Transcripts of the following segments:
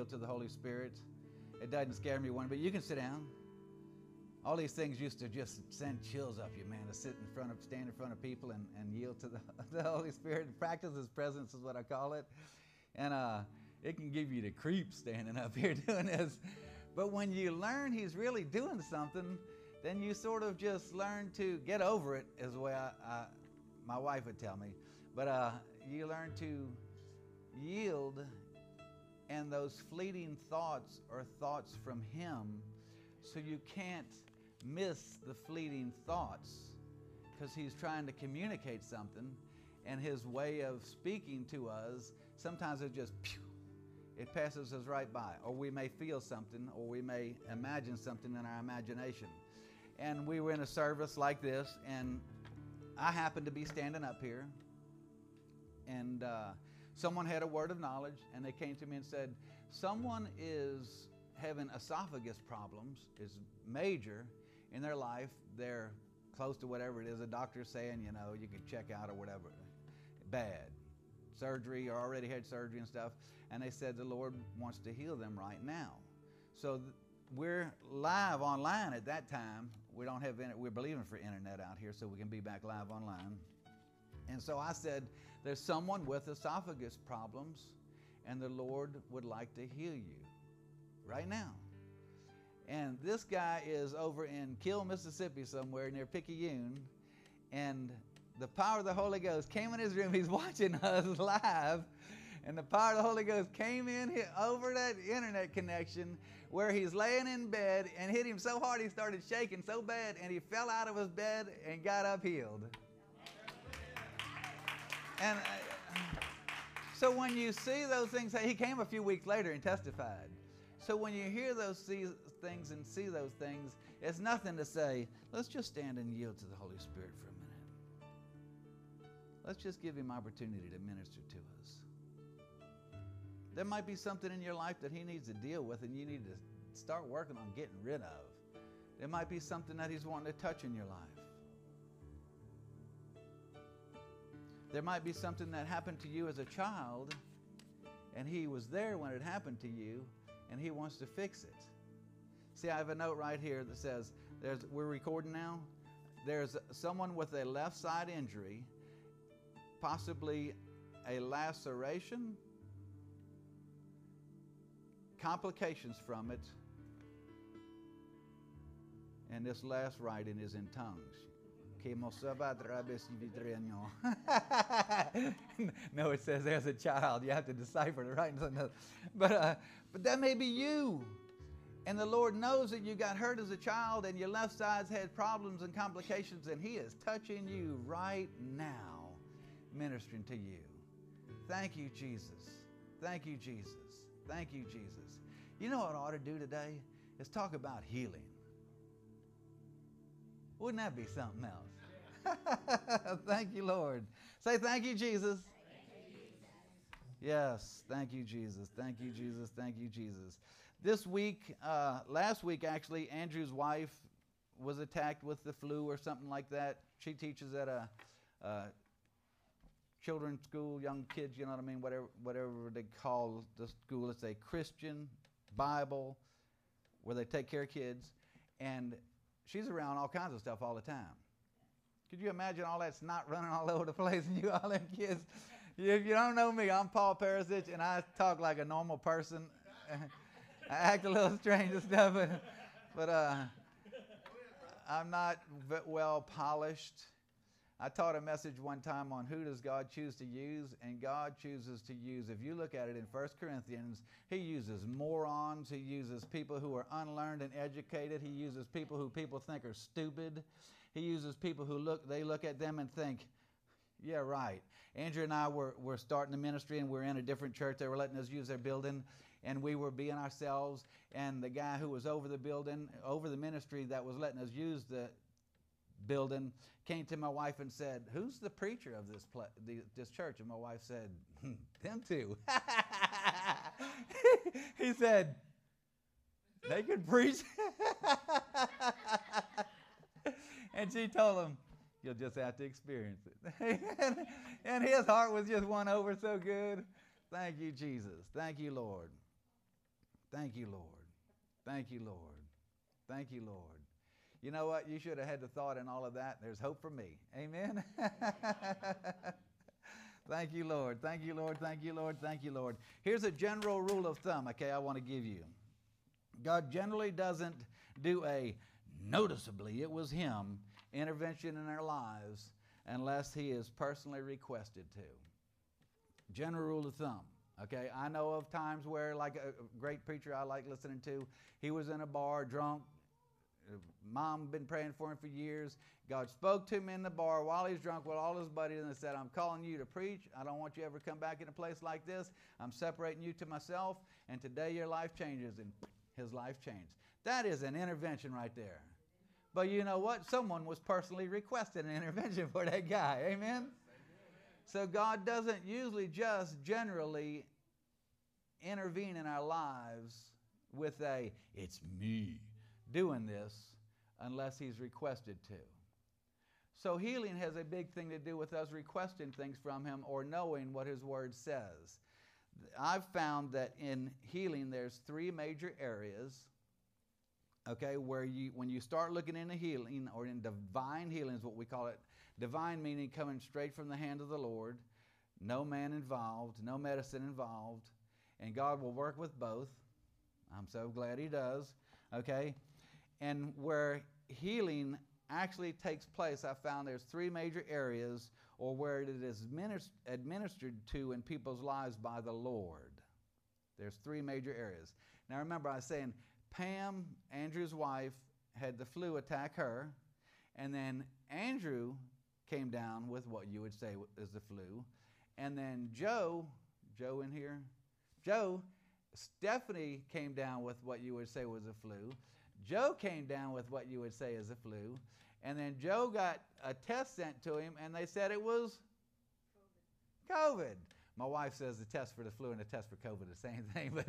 yield to the Holy Spirit. It doesn't scare me one, but you can sit down. All these things used to just send chills up you, man, to sit in front of, stand in front of people and, and yield to the, the Holy Spirit. Practice His presence is what I call it. And uh, it can give you the creeps standing up here doing this. But when you learn He's really doing something, then you sort of just learn to get over it, is the way I, I my wife would tell me. But uh, you learn to yield, and those fleeting thoughts are thoughts from Him, so you can't miss the fleeting thoughts because He's trying to communicate something, and His way of speaking to us sometimes it just pew, it passes us right by, or we may feel something, or we may imagine something in our imagination. And we were in a service like this, and I happened to be standing up here, and uh, someone had a word of knowledge, and they came to me and said, Someone is having esophagus problems, is major in their life. They're close to whatever it is. A doctor's saying, you know, you can check out or whatever. Bad. Surgery, or already had surgery and stuff. And they said the Lord wants to heal them right now. So we're live online at that time. We don't have, any, we're believing for internet out here so we can be back live online. And so I said, There's someone with esophagus problems, and the Lord would like to heal you right now. And this guy is over in Kiln, Mississippi, somewhere near Picayune. And the power of the Holy Ghost came in his room. He's watching us live. And the power of the Holy Ghost came in over that internet connection where he's laying in bed and hit him so hard he started shaking so bad and he fell out of his bed and got up healed. And uh, so when you see those things, he came a few weeks later and testified. So when you hear those things and see those things, it's nothing to say, let's just stand and yield to the Holy Spirit for a minute. Let's just give him opportunity to minister to us. There might be something in your life that he needs to deal with and you need to start working on getting rid of. There might be something that he's wanting to touch in your life. There might be something that happened to you as a child and he was there when it happened to you and he wants to fix it. See, I have a note right here that says, there's, we're recording now. There's someone with a left side injury, possibly a laceration, complications from it, and this last writing is in tongues. no, it says as a child. You have to decipher the writing. But, uh, but that may be you. And the Lord knows that you got hurt as a child and your left side's had problems and complications, and He is touching you right now, ministering to you. Thank you, Jesus. Thank you, Jesus. Thank you, Jesus. You know what I ought to do today? Is talk about healing. Wouldn't that be something else? thank you, Lord. Say thank you, Jesus. Yes, thank you, Jesus. Thank you, Jesus. Thank you, Jesus. This week, uh, last week actually, Andrew's wife was attacked with the flu or something like that. She teaches at a, a children's school, young kids, you know what I mean, whatever, whatever they call the school. It's a Christian Bible where they take care of kids. And she's around all kinds of stuff all the time. Could you imagine all that snot running all over the place and you all them kids? If you don't know me, I'm Paul Perisic, and I talk like a normal person. I act a little strange and stuff, but, but uh, I'm not well polished. I taught a message one time on who does God choose to use, and God chooses to use. If you look at it in 1 Corinthians, He uses morons, He uses people who are unlearned and educated, He uses people who people think are stupid, He uses people who look they look at them and think, yeah, right. Andrew and I were, were starting the ministry, and we are in a different church. They were letting us use their building, and we were being ourselves. And the guy who was over the building, over the ministry that was letting us use the building came to my wife and said, "Who's the preacher of this pla- the, this church?" And my wife said, hmm, "Them two." he said, "They could preach." and she told him, "You'll just have to experience it." and his heart was just won over so good. Thank you, Jesus. Thank you, Lord. Thank you, Lord. Thank you, Lord. Thank you, Lord. You know what? You should have had the thought in all of that. There's hope for me. Amen. Thank you, Lord. Thank you, Lord. Thank you, Lord. Thank you, Lord. Here's a general rule of thumb, okay, I want to give you. God generally doesn't do a noticeably, it was Him, intervention in our lives unless He is personally requested to. General rule of thumb. Okay, I know of times where, like a great preacher I like listening to, he was in a bar drunk. Mom been praying for him for years. God spoke to him in the bar while he's drunk with all his buddies and said, I'm calling you to preach. I don't want you ever come back in a place like this. I'm separating you to myself, and today your life changes. And his life changed. That is an intervention right there. But you know what? Someone was personally requesting an intervention for that guy. Amen? So God doesn't usually just generally intervene in our lives with a, it's me doing this, unless He's requested to. So healing has a big thing to do with us requesting things from Him or knowing what His Word says. I've found that in healing, there's three major areas okay, where you, when you start looking into healing or in divine healing is what we call it, divine meaning coming straight from the hand of the Lord, no man involved, no medicine involved, and God will work with both. I'm so glad He does, okay? And where healing actually takes place, I found there's three major areas or where it is administered to in people's lives by the Lord. There's three major areas. Now remember, I was saying Pam, Andrew's wife, had the flu attack her, and then Andrew came down with what you would say is the flu, and then Joe, Joe in here, Joe, Stephanie came down with what you would say was a flu. Joe came down with what you would say is a flu, and then Joe got a test sent to him, and they said it was COVID. My wife says the test for the flu and the test for COVID are the same thing, but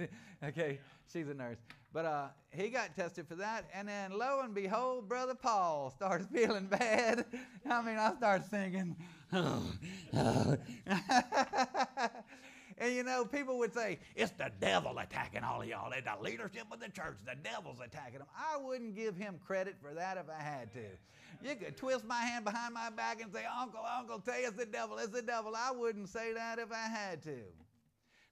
okay, she's a nurse. But uh, he got tested for that, and then lo and behold, Brother Paul starts feeling bad. I mean, I start singing. and you know, people would say, it's the devil attacking all of y'all. It's the leadership of the church. The devil's attacking them. I wouldn't give him credit for that if I had to. You could twist my hand behind my back and say, Uncle, Uncle, tell you it's the devil, it's the devil. I wouldn't say that if I had to.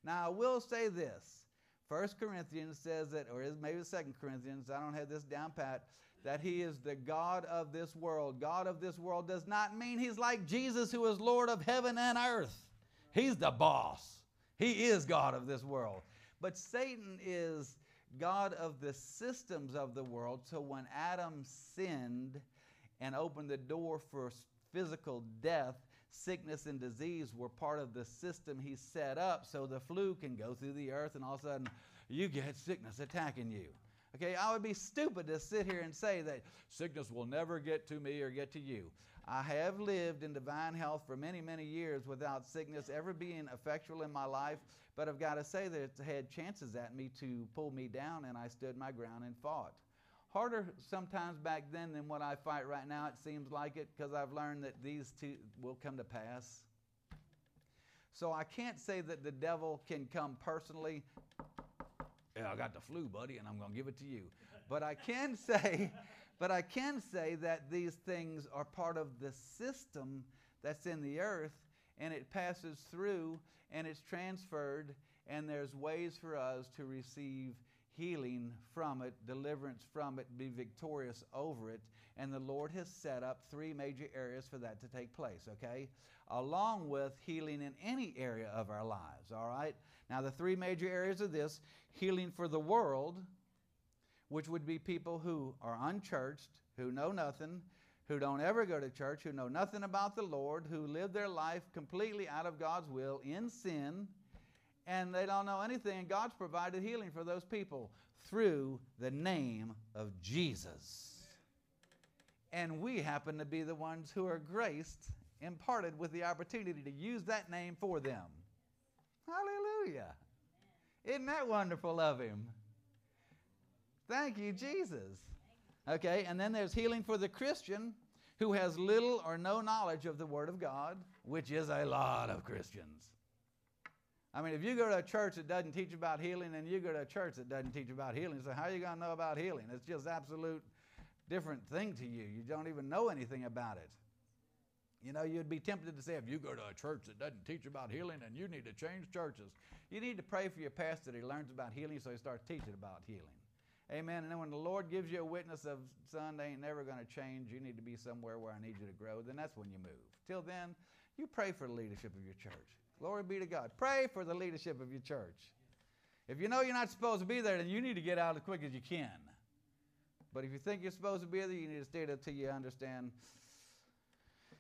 Now, I will say this. First Corinthians says that, or maybe Second Corinthians, I don't have this down pat, that he is the God of this world. God of this world does not mean he's like Jesus, who is Lord of heaven and earth. He's the boss. He is God of this world. But Satan is God of the systems of the world. So when Adam sinned, and opened the door for physical death, sickness and disease were part of the system he set up so the flu can go through the earth and all of a sudden you get sickness attacking you. Okay, I would be stupid to sit here and say that sickness will never get to me or get to you. I have lived in divine health for many, many years without sickness ever being effectual in my life, but I've got to say that it's had chances at me to pull me down, and I stood my ground and fought harder sometimes back then than what I fight right now, it seems like it, because I've learned that these two will come to pass. So I can't say that the devil can come personally. Yeah, I got the flu, buddy, and I'm going to give it to you. But I can say, but I can say that these things are part of the system that's in the earth, and it passes through, and it's transferred, and there's ways for us to receive healing from it, deliverance from it, be victorious over it. And the Lord has set up three major areas for that to take place, okay? Along with healing in any area of our lives, all right? Now, the three major areas of this healing for the world, which would be people who are unchurched, who know nothing, who don't ever go to church, who know nothing about the Lord, who live their life completely out of God's will in sin and they don't know anything. And God's provided healing for those people through the name of Jesus. And we happen to be the ones who are graced, imparted with the opportunity to use that name for them. Hallelujah. Isn't that wonderful of Him? Thank you, Jesus. Okay, and then there's healing for the Christian who has little or no knowledge of the Word of God, which is a lot of Christians. I mean, if you go to a church that doesn't teach about healing, and you go to a church that doesn't teach about healing, so how are you going to know about healing? It's just absolute different thing to you. You don't even know anything about it. You know, you'd be tempted to say, if you go to a church that doesn't teach about healing, and you need to change churches. You need to pray for your pastor that he learns about healing so he starts teaching about healing. Amen. And then when the Lord gives you a witness of, son, they ain't never going to change. You need to be somewhere where I need you to grow. Then that's when you move. Till then, you pray for the leadership of your church. Glory be to God. Pray for the leadership of your church. If you know you're not supposed to be there, then you need to get out as quick as you can. But if you think you're supposed to be there, you need to stay there until you understand.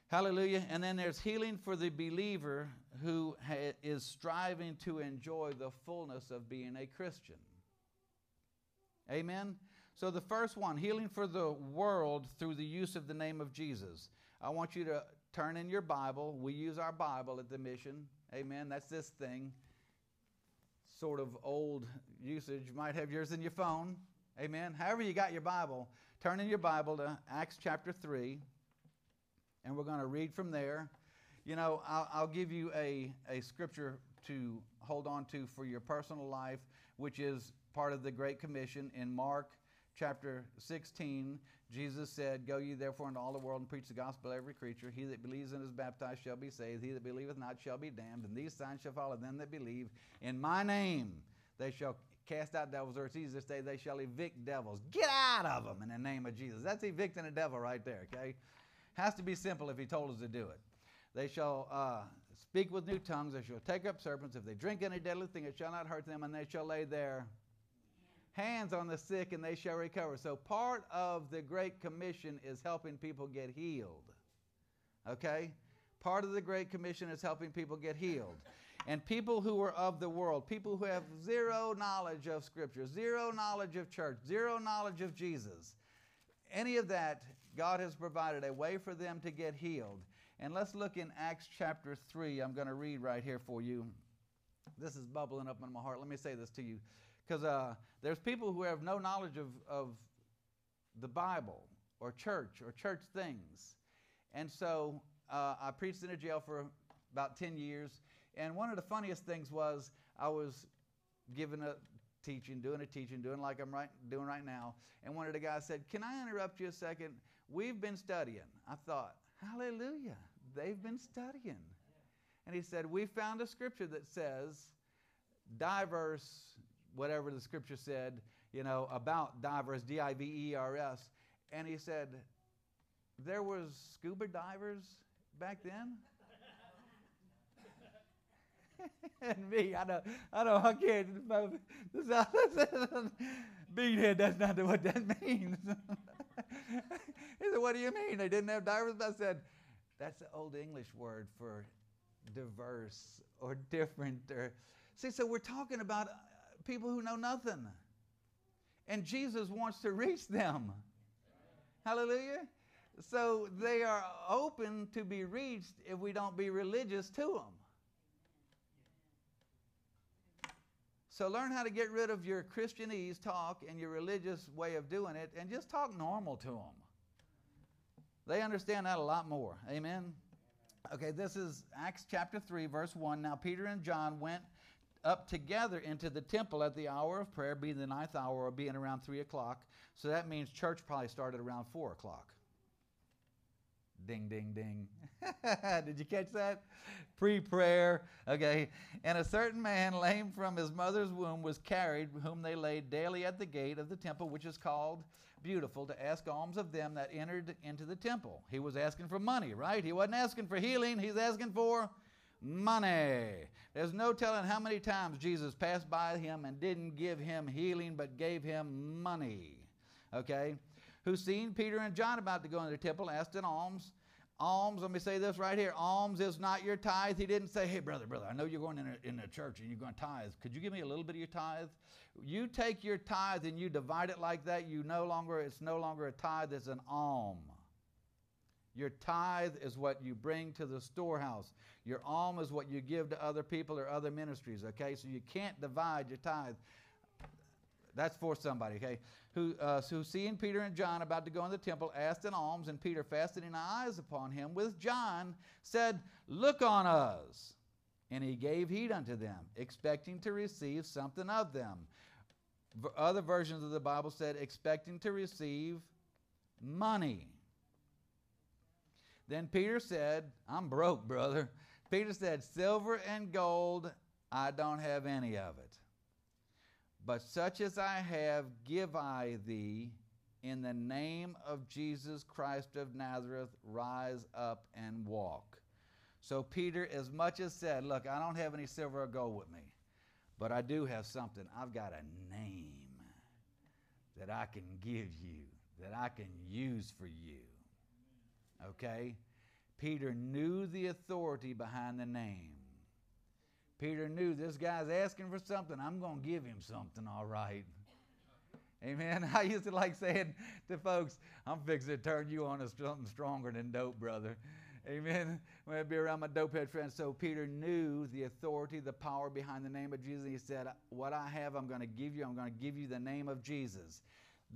Hallelujah. And then there's healing for the believer who is striving to enjoy the fullness of being a Christian. Amen. So the first one, healing for the world through the use of the name of Jesus. I want you to turn in your Bible. We use our Bible at the mission. Amen. That's this thing. Sort of old usage. You might have yours in your phone. Amen. However, you got your Bible, turn in your Bible to Acts chapter 3, and we're going to read from there. You know, I'll, I'll give you a, a scripture to hold on to for your personal life, which is part of the Great Commission in Mark chapter 16. Jesus said, Go ye therefore into all the world and preach the gospel to every creature. He that believes and is baptized shall be saved. He that believeth not shall be damned. And these signs shall follow them that believe. In my name they shall cast out devils, or it's easy to say, they shall evict devils. Get out of them in the name of Jesus. That's evicting a devil right there, okay? Has to be simple if he told us to do it. They shall uh, speak with new tongues. They shall take up serpents. If they drink any deadly thing, it shall not hurt them, and they shall lay their hands on the sick and they shall recover. So, part of the Great Commission is helping people get healed. Okay? Part of the Great Commission is helping people get healed. And people who are of the world, people who have zero knowledge of Scripture, zero knowledge of church, zero knowledge of Jesus, any of that, God has provided a way for them to get healed. And let's look in Acts chapter 3. I'm going to read right here for you. This is bubbling up in my heart. Let me say this to you. Because uh, there's people who have no knowledge of, of the Bible or church or church things. And so uh, I preached in a jail for about 10 years. And one of the funniest things was I was giving a teaching, doing a teaching, doing like I'm right, doing right now. And one of the guys said, Can I interrupt you a second? We've been studying. I thought, Hallelujah, they've been studying. And he said, We found a scripture that says, diverse whatever the scripture said, you know, about divers, D I V E R S. And he said, there was scuba divers back then? and me, I know, I know, I can't. Beathead, that's not what that means. he said, What do you mean? They didn't have divers? I said, That's the old English word for diverse or different. Or see, so we're talking about people who know nothing. And Jesus wants to reach them. Hallelujah. So they are open to be reached if we don't be religious to them. So learn how to get rid of your Christianese talk and your religious way of doing it and just talk normal to them. They understand that a lot more. Amen. Okay, this is Acts chapter 3, verse 1. Now Peter and John went up together into the temple at the hour of prayer, being the ninth hour, or being around 3 o'clock. So that means church probably started around 4 o'clock. Ding, ding, ding. Did you catch that? Pre prayer. Okay. And a certain man, lame from his mother's womb, was carried, whom they laid daily at the gate of the temple, which is called Beautiful, to ask alms of them that entered into the temple. He was asking for money, right? He wasn't asking for healing, he's asking for money. There's no telling how many times Jesus passed by him and didn't give him healing, but gave him money. Okay? Who seen Peter and John about to go into the temple, asked an alms. Alms, let me say this right here. Alms is not your tithe. He didn't say, hey, brother, brother, I know you're going in a, in a church and you're going to tithe. Could you give me a little bit of your tithe? You take your tithe and you divide it like that, you no longer, it's no longer a tithe, it's an alm. Your tithe is what you bring to the storehouse. Your alm is what you give to other people or other ministries, okay? So you can't divide your tithe. That's for somebody, okay? Who, uh, who seeing Peter and John about to go in the temple, asked an alms, and Peter, fastening eyes upon him with John, said, Look on us. And he gave heed unto them, expecting to receive something of them. Other versions of the Bible said, expecting to receive money. Then Peter said, I'm broke, brother. Peter said, Silver and gold, I don't have any of it. But such as I have, give I thee. In the name of Jesus Christ of Nazareth, rise up and walk. So Peter, as much as said, Look, I don't have any silver or gold with me, but I do have something. I've got a name that I can give you, that I can use for you. Okay? Peter knew the authority behind the name. Peter knew this guy's asking for something. I'm going to give him something, all right. Amen. I used to like saying to folks, I'm fixing to turn you on to something stronger than dope, brother. Amen. When I'd be around my dopehead friends. So Peter knew the authority, the power behind the name of Jesus. He said, What I have, I'm going to give you. I'm going to give you the name of Jesus.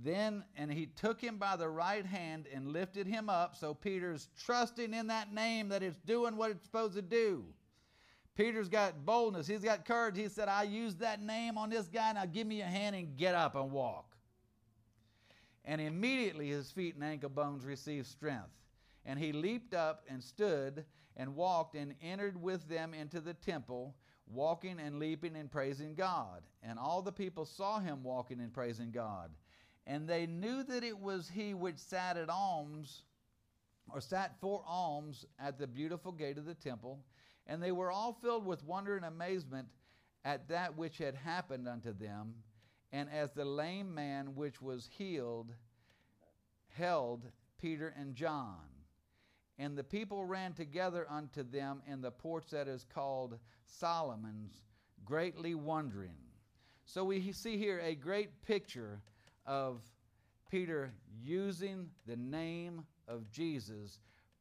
Then, and he took him by the right hand and lifted him up. So Peter's trusting in that name that it's doing what it's supposed to do. Peter's got boldness. He's got courage. He said, I used that name on this guy. Now give me a hand and get up and walk. And immediately his feet and ankle bones received strength. And he leaped up and stood and walked and entered with them into the temple, walking and leaping and praising God. And all the people saw him walking and praising God. And they knew that it was he which sat at alms, or sat for alms at the beautiful gate of the temple. And they were all filled with wonder and amazement at that which had happened unto them. And as the lame man which was healed held Peter and John. And the people ran together unto them in the porch that is called Solomon's, greatly wondering. So we see here a great picture of Peter using the name of Jesus,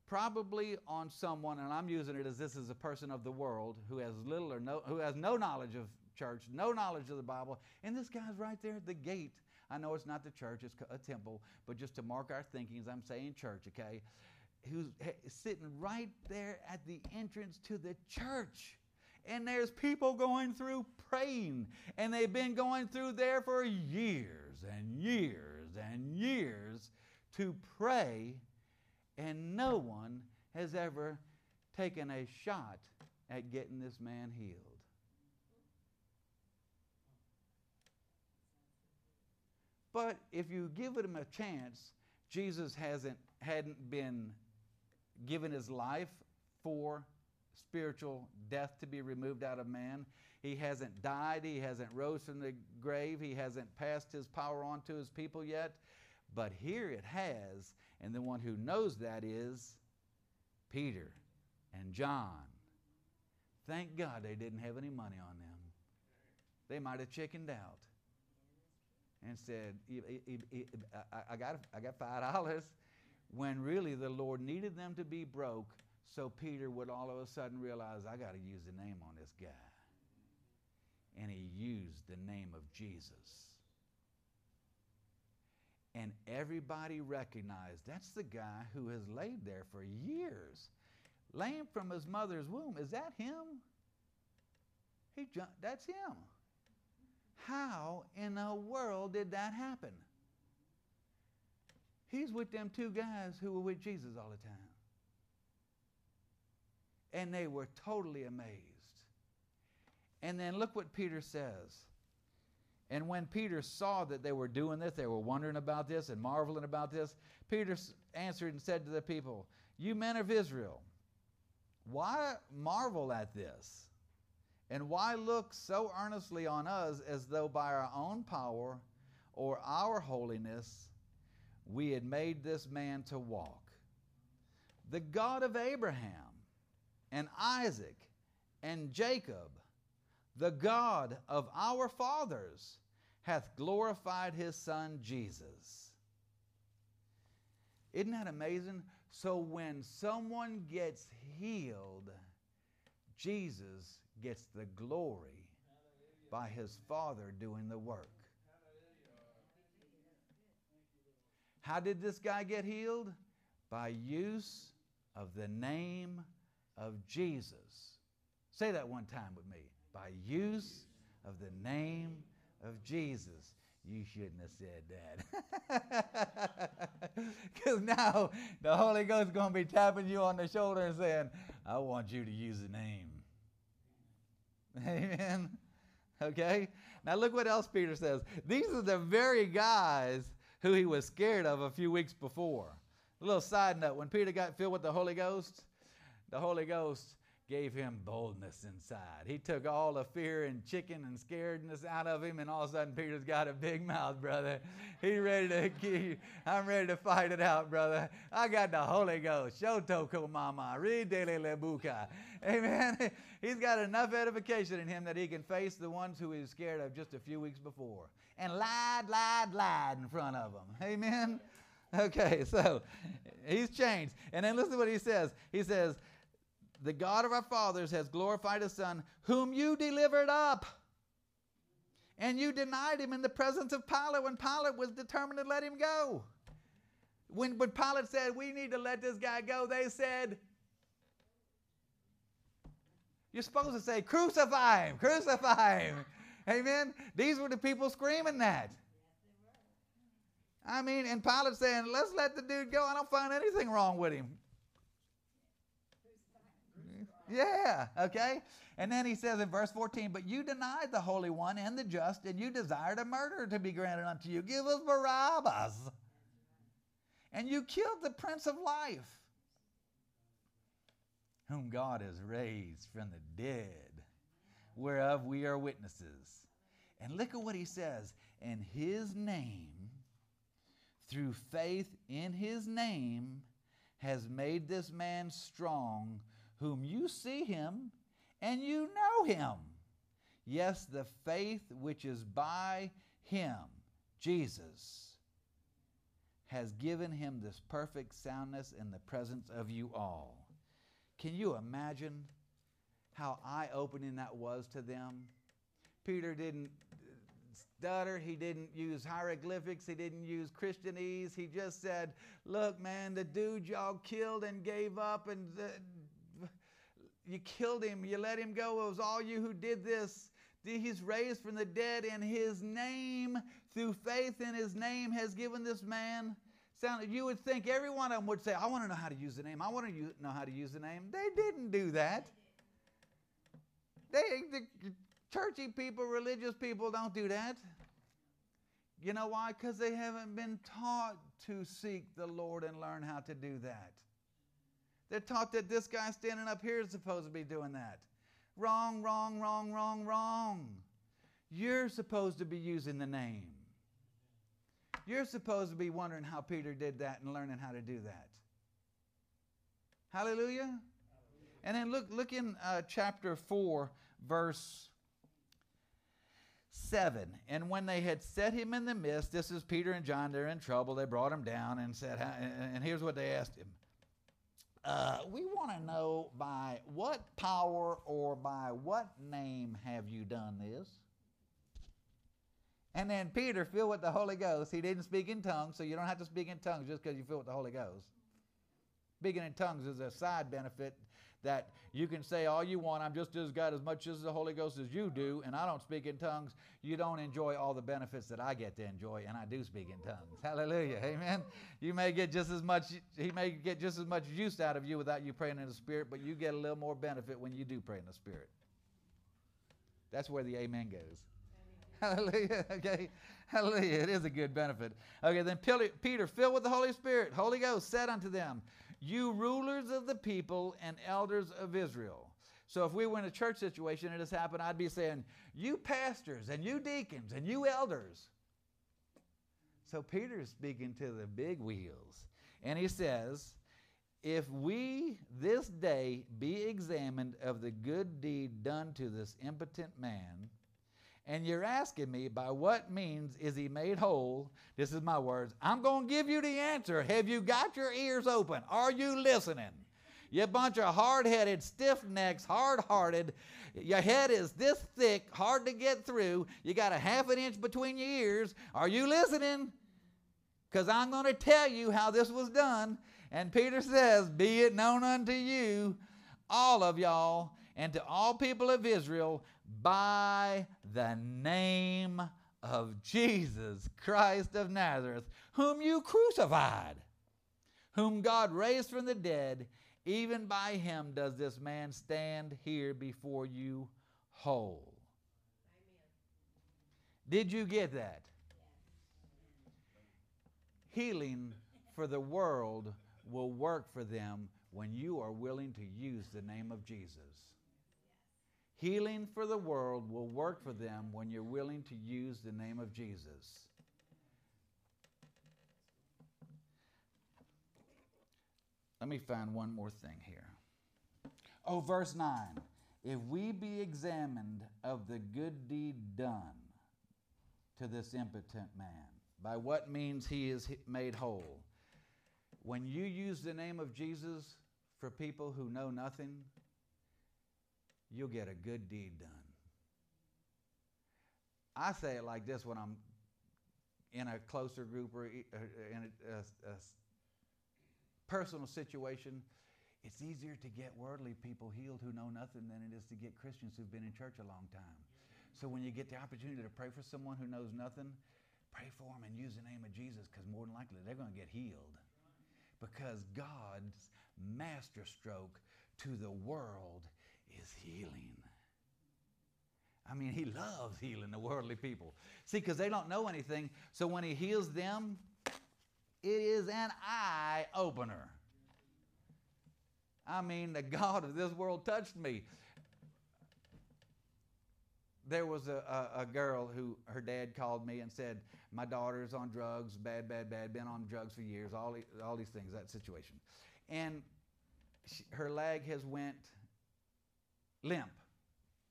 probably on someone, and I'm using it as this is a person of the world who has little or no, who has no knowledge of church, no knowledge of the Bible, and this guy's right there at the gate. I know it's not the church, it's a temple, but just to mark our thinkings, I'm saying church, okay? Who's sitting right there at the entrance to the church. And there's people going through praying, and they've been going through there for years and years and years to pray, and no one has ever taken a shot at getting this man healed. But if you give him a chance, Jesus hasn't hadn't been given his life for spiritual death to be removed out of man. He hasn't died. He hasn't rose from the grave. He hasn't passed his power on to his people yet. But here it has, and the one who knows that is Peter and John. Thank God they didn't have any money on them. They might have chickened out and said, I got, I got $5 when really the Lord needed them to be broke so Peter would all of a sudden realize, I got to use the name on this guy. And he used the name of Jesus. And everybody recognized that's the guy who has laid there for years, lame from his mother's womb. Is that him? He jumped, that's him. How in the world did that happen? He's with them two guys who were with Jesus all the time. And they were totally amazed. And then look what Peter says. And when Peter saw that they were doing this, they were wondering about this and marveling about this, Peter answered and said to the people, You men of Israel, why marvel at this? And why look so earnestly on us as though by our own power or our holiness we had made this man to walk? The God of Abraham and Isaac and Jacob, the God of our fathers, hath glorified his son Jesus. Isn't that amazing? So when someone gets healed, Jesus gets the glory by his Father doing the work. How did this guy get healed? By use of the name of Jesus. Say that one time with me. By use of the name of Jesus. You shouldn't have said that. Because now the Holy Ghost is going to be tapping you on the shoulder and saying, I want you to use the name. Amen. Okay? Now look what else Peter says. These are the very guys who he was scared of a few weeks before. A little side note when Peter got filled with the Holy Ghost, the Holy Ghost gave him boldness inside. He took all the fear and chicken and scaredness out of him, and all of a sudden Peter's got a big mouth, brother. He's ready to. I'm ready to fight it out, brother. I got the Holy Ghost. Shotoko mama, ridele lebuka. Amen. He's got enough edification in him that he can face the ones who he was scared of just a few weeks before, and lied, lied, lied in front of them. Amen. Okay, so he's changed. And then listen to what he says. He says, the God of our fathers has glorified his Son, whom you delivered up. And you denied him in the presence of Pilate when Pilate was determined to let him go. When, when Pilate said, We need to let this guy go, they said, You're supposed to say, Crucify him, crucify him. Amen. These were the people screaming that. I mean, and Pilate saying, Let's let the dude go. I don't find anything wrong with him. Yeah, okay? And then he says in verse 14, But you denied the Holy One and the just, and you desired a murderer to be granted unto you. Give us Barabbas. And you killed the Prince of Life, whom God has raised from the dead, whereof we are witnesses. And look at what he says. And his name, through faith in his name, has made this man strong whom you see him and you know him. Yes, the faith which is by him, Jesus, has given him this perfect soundness in the presence of you all. Can you imagine how eye opening that was to them? Peter didn't stutter. He didn't use hieroglyphics. He didn't use Christianese. He just said, Look, man, the dude y'all killed and gave up and you killed him, you let him go. It was all you who did this. He's raised from the dead, and his name, through faith in his name, has given this man. Sound, you would think every one of them would say, I want to know how to use the name. I want to know how to use the name. They didn't do that. They, the churchy people, religious people don't do that. You know why? Because they haven't been taught to seek the Lord and learn how to do that. They're taught that this guy standing up here is supposed to be doing that. Wrong, wrong, wrong, wrong, wrong. You're supposed to be using the name. You're supposed to be wondering how Peter did that and learning how to do that. Hallelujah. And then look, look in uh, chapter 4, verse 7. And when they had set him in the midst, this is Peter and John, they're in trouble. They brought him down and said, and here's what they asked him uh, we want to know by what power or by what name have you done this? And then Peter, filled with the Holy Ghost, he didn't speak in tongues, so you don't have to speak in tongues just because you feel with the Holy Ghost. Speaking in tongues is a side benefit that you can say all you want, I'm just as got as much as the Holy Ghost as you do, and I don't speak in tongues. You don't enjoy all the benefits that I get to enjoy, and I do speak in tongues. Hallelujah. Amen. You may get just as much, he may get just as much use out of you without you praying in the Spirit, but you get a little more benefit when you do pray in the Spirit. That's where the amen goes. Hallelujah. Okay. Hallelujah. It is a good benefit. Okay, then Peter, filled with the Holy Spirit, Holy Ghost, said unto them, you rulers of the people and elders of Israel. So if we were in a church situation and this happened, I'd be saying, You pastors and you deacons and you elders. So Peter's speaking to the big wheels. And he says, If we this day be examined of the good deed done to this impotent man, and you're asking me by what means is he made whole, this is my words. I'm going to give you the answer. Have you got your ears open? Are you listening? You bunch of hard headed, stiff necks, hard hearted. Your head is this thick, hard to get through. You got a half an inch between your ears. Are you listening? Because I'm going to tell you how this was done. And Peter says, Be it known unto you, all of y'all, and to all people of Israel by the name of Jesus Christ of Nazareth, whom you crucified, whom God raised from the dead, even by him does this man stand here before you whole. Did you get that? Healing for the world will work for them when you are willing to use the name of Jesus. Healing for the world will work for them when you're willing to use the name of Jesus. Let me find one more thing here. Oh, verse 9. If we be examined of the good deed done to this impotent man, by what means he is made whole. When you use the name of Jesus for people who know nothing, you'll get a good deed done. I say it like this when I'm in a closer group or uh, in a, a, a personal situation. It's easier to get worldly people healed who know nothing than it is to get Christians who've been in church a long time. So when you get the opportunity to pray for someone who knows nothing, pray for them and use the name of Jesus because more than likely they're going to get healed. Because God's masterstroke to the world is healing. I mean, He loves healing the worldly people. See, because they don't know anything. So when He heals them, it is an eye opener. I mean, the God of this world touched me. There was a, a, a, girl who her dad called me and said, My daughter's on drugs, bad, bad, bad, been on drugs for years, all, all these things, that situation. And she, her leg has went limp.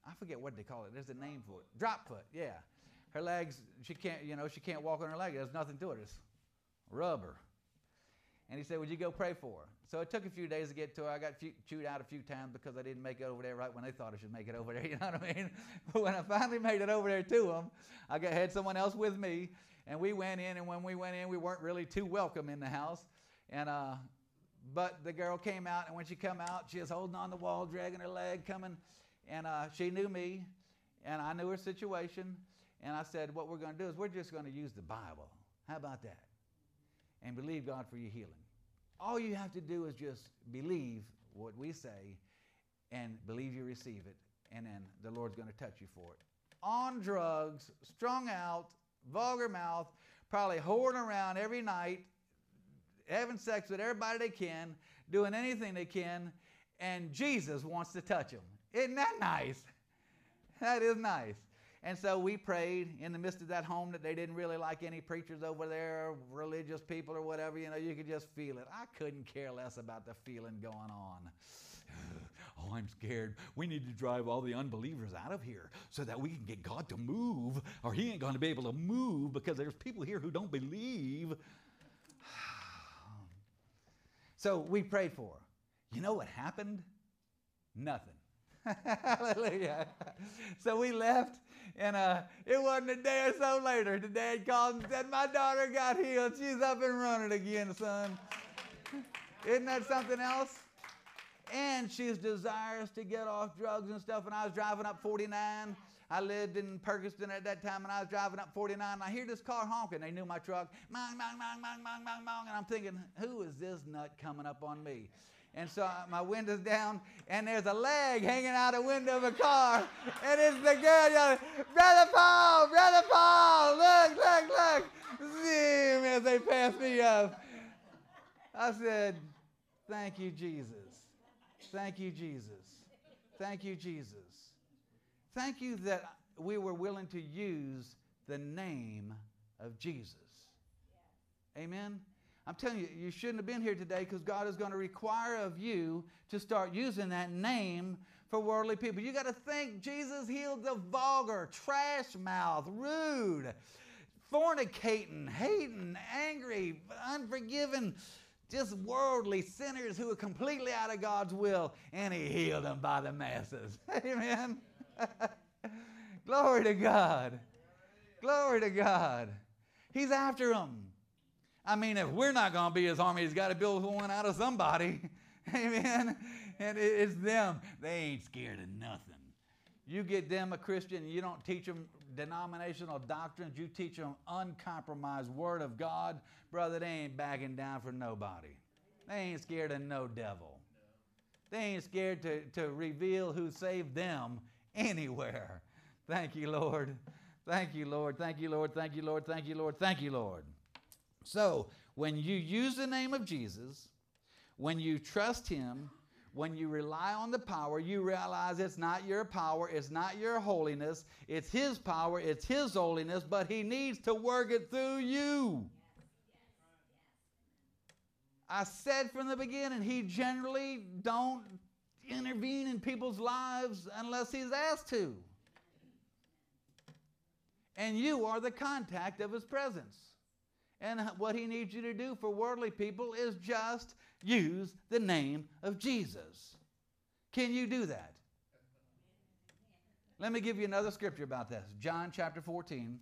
I forget what they call it. There's a name for it. Drop foot, yeah. Her legs, she can't, you know, she can't walk on her leg. There's nothing to it. It's rubber. And he said, Would you go pray for her? So it took a few days to get to her. I got few, chewed out a few times because I didn't make it over there right when they thought I should make it over there. You know what I mean? But when I finally made it over there to them, I got, had someone else with me, and we went in. And when we went in, we weren't really too welcome in the house. And uh, but the girl came out, and when she come out, she was holding on the wall, dragging her leg, coming, and uh, she knew me, and I knew her situation. And I said, what we're going to do is we're just going to use the Bible. How about that? And believe God for your healing. All you have to do is just believe what we say and believe you receive it, and then the Lord's going to touch you for it. On drugs, strung out, vulgar mouth, probably whoring around every night, having sex with everybody they can, doing anything they can, and Jesus wants to touch them. Isn't that nice? That is nice. And so we prayed in the midst of that home that they didn't really like any preachers over there, religious people or whatever. You know, you could just feel it. I couldn't care less about the feeling going on. oh, I'm scared. We need to drive all the unbelievers out of here so that we can get God to move, or He ain't going to be able to move because there's people here who don't believe. So we prayed for her. You know what happened? Nothing. Hallelujah. So we left, and uh, it wasn't a day or so later. The dad called and said, My daughter got healed. She's up and running again, son. Isn't that something else? And she's desirous to get off drugs and stuff. And I was driving up 49. I lived in Perkinston at that time, and I was driving up 49. And I hear this car honking. They knew my truck. Mong, mong, mong, mong, mong, mong, mong. And I'm thinking, who is this nut coming up on me? And so uh, my window's down, and there's a leg hanging out of the window of a car, and it's the girl yelling, Brother Paul, Brother Paul, look, look, look. As they pass me up. I said, Thank you, Jesus. Thank you, Jesus. Thank you, Jesus. Thank you that we were willing to use the name of Jesus. Amen. I'm telling you, you shouldn't have been here today because God is going to require of you to start using that name for worldly people. You got to think Jesus healed the vulgar, trash mouth, rude, fornicating, hating, angry, unforgiving, just worldly sinners who are completely out of God's will, and He healed them by the masses. Amen. Glory to God. Glory to God. He's after them. I mean, if we're not going to be his army, he's got to build one out of somebody. Amen. and it's them. They ain't scared of nothing. You get them a Christian, you don't teach them denominational doctrines, you teach them uncompromised Word of God, brother, they ain't backing down for nobody. They ain't scared of no devil. They ain't scared to, to reveal who saved them anywhere. Thank you, Lord. Thank you, Lord. Thank you, Lord. Thank you, Lord. Thank you, Lord. Thank you, Lord. So, when you use the name of Jesus, when you trust Him, when you rely on the power, you realize it's not your power, it's not your holiness, it's His power, it's His holiness, but He needs to work it through you. I said from the beginning, He generally don't intervene in people's lives unless He's asked to. And you are the contact of His presence. And what He needs you to do for worldly people is just use the name of Jesus. Can you do that? Let me give you another scripture about this. John chapter 14.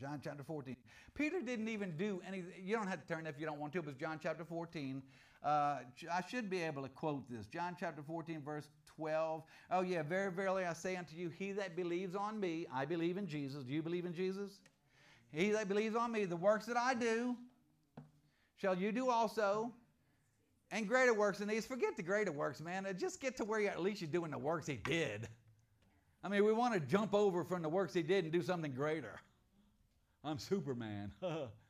John chapter 14. Peter didn't even do anything. You don't have to turn if you don't want to, but John chapter 14. Uh, I should be able to quote this. John chapter 14, verse 12. Oh, yeah, very verily I say unto you, he that believes on me, I believe in Jesus. Do you believe in Jesus? He that believes on me, the works that I do, shall you do also and greater works than these. Forget the greater works, man. Just get to where you at least you're doing the works he did. I mean, we want to jump over from the works he did and do something greater. I'm Superman.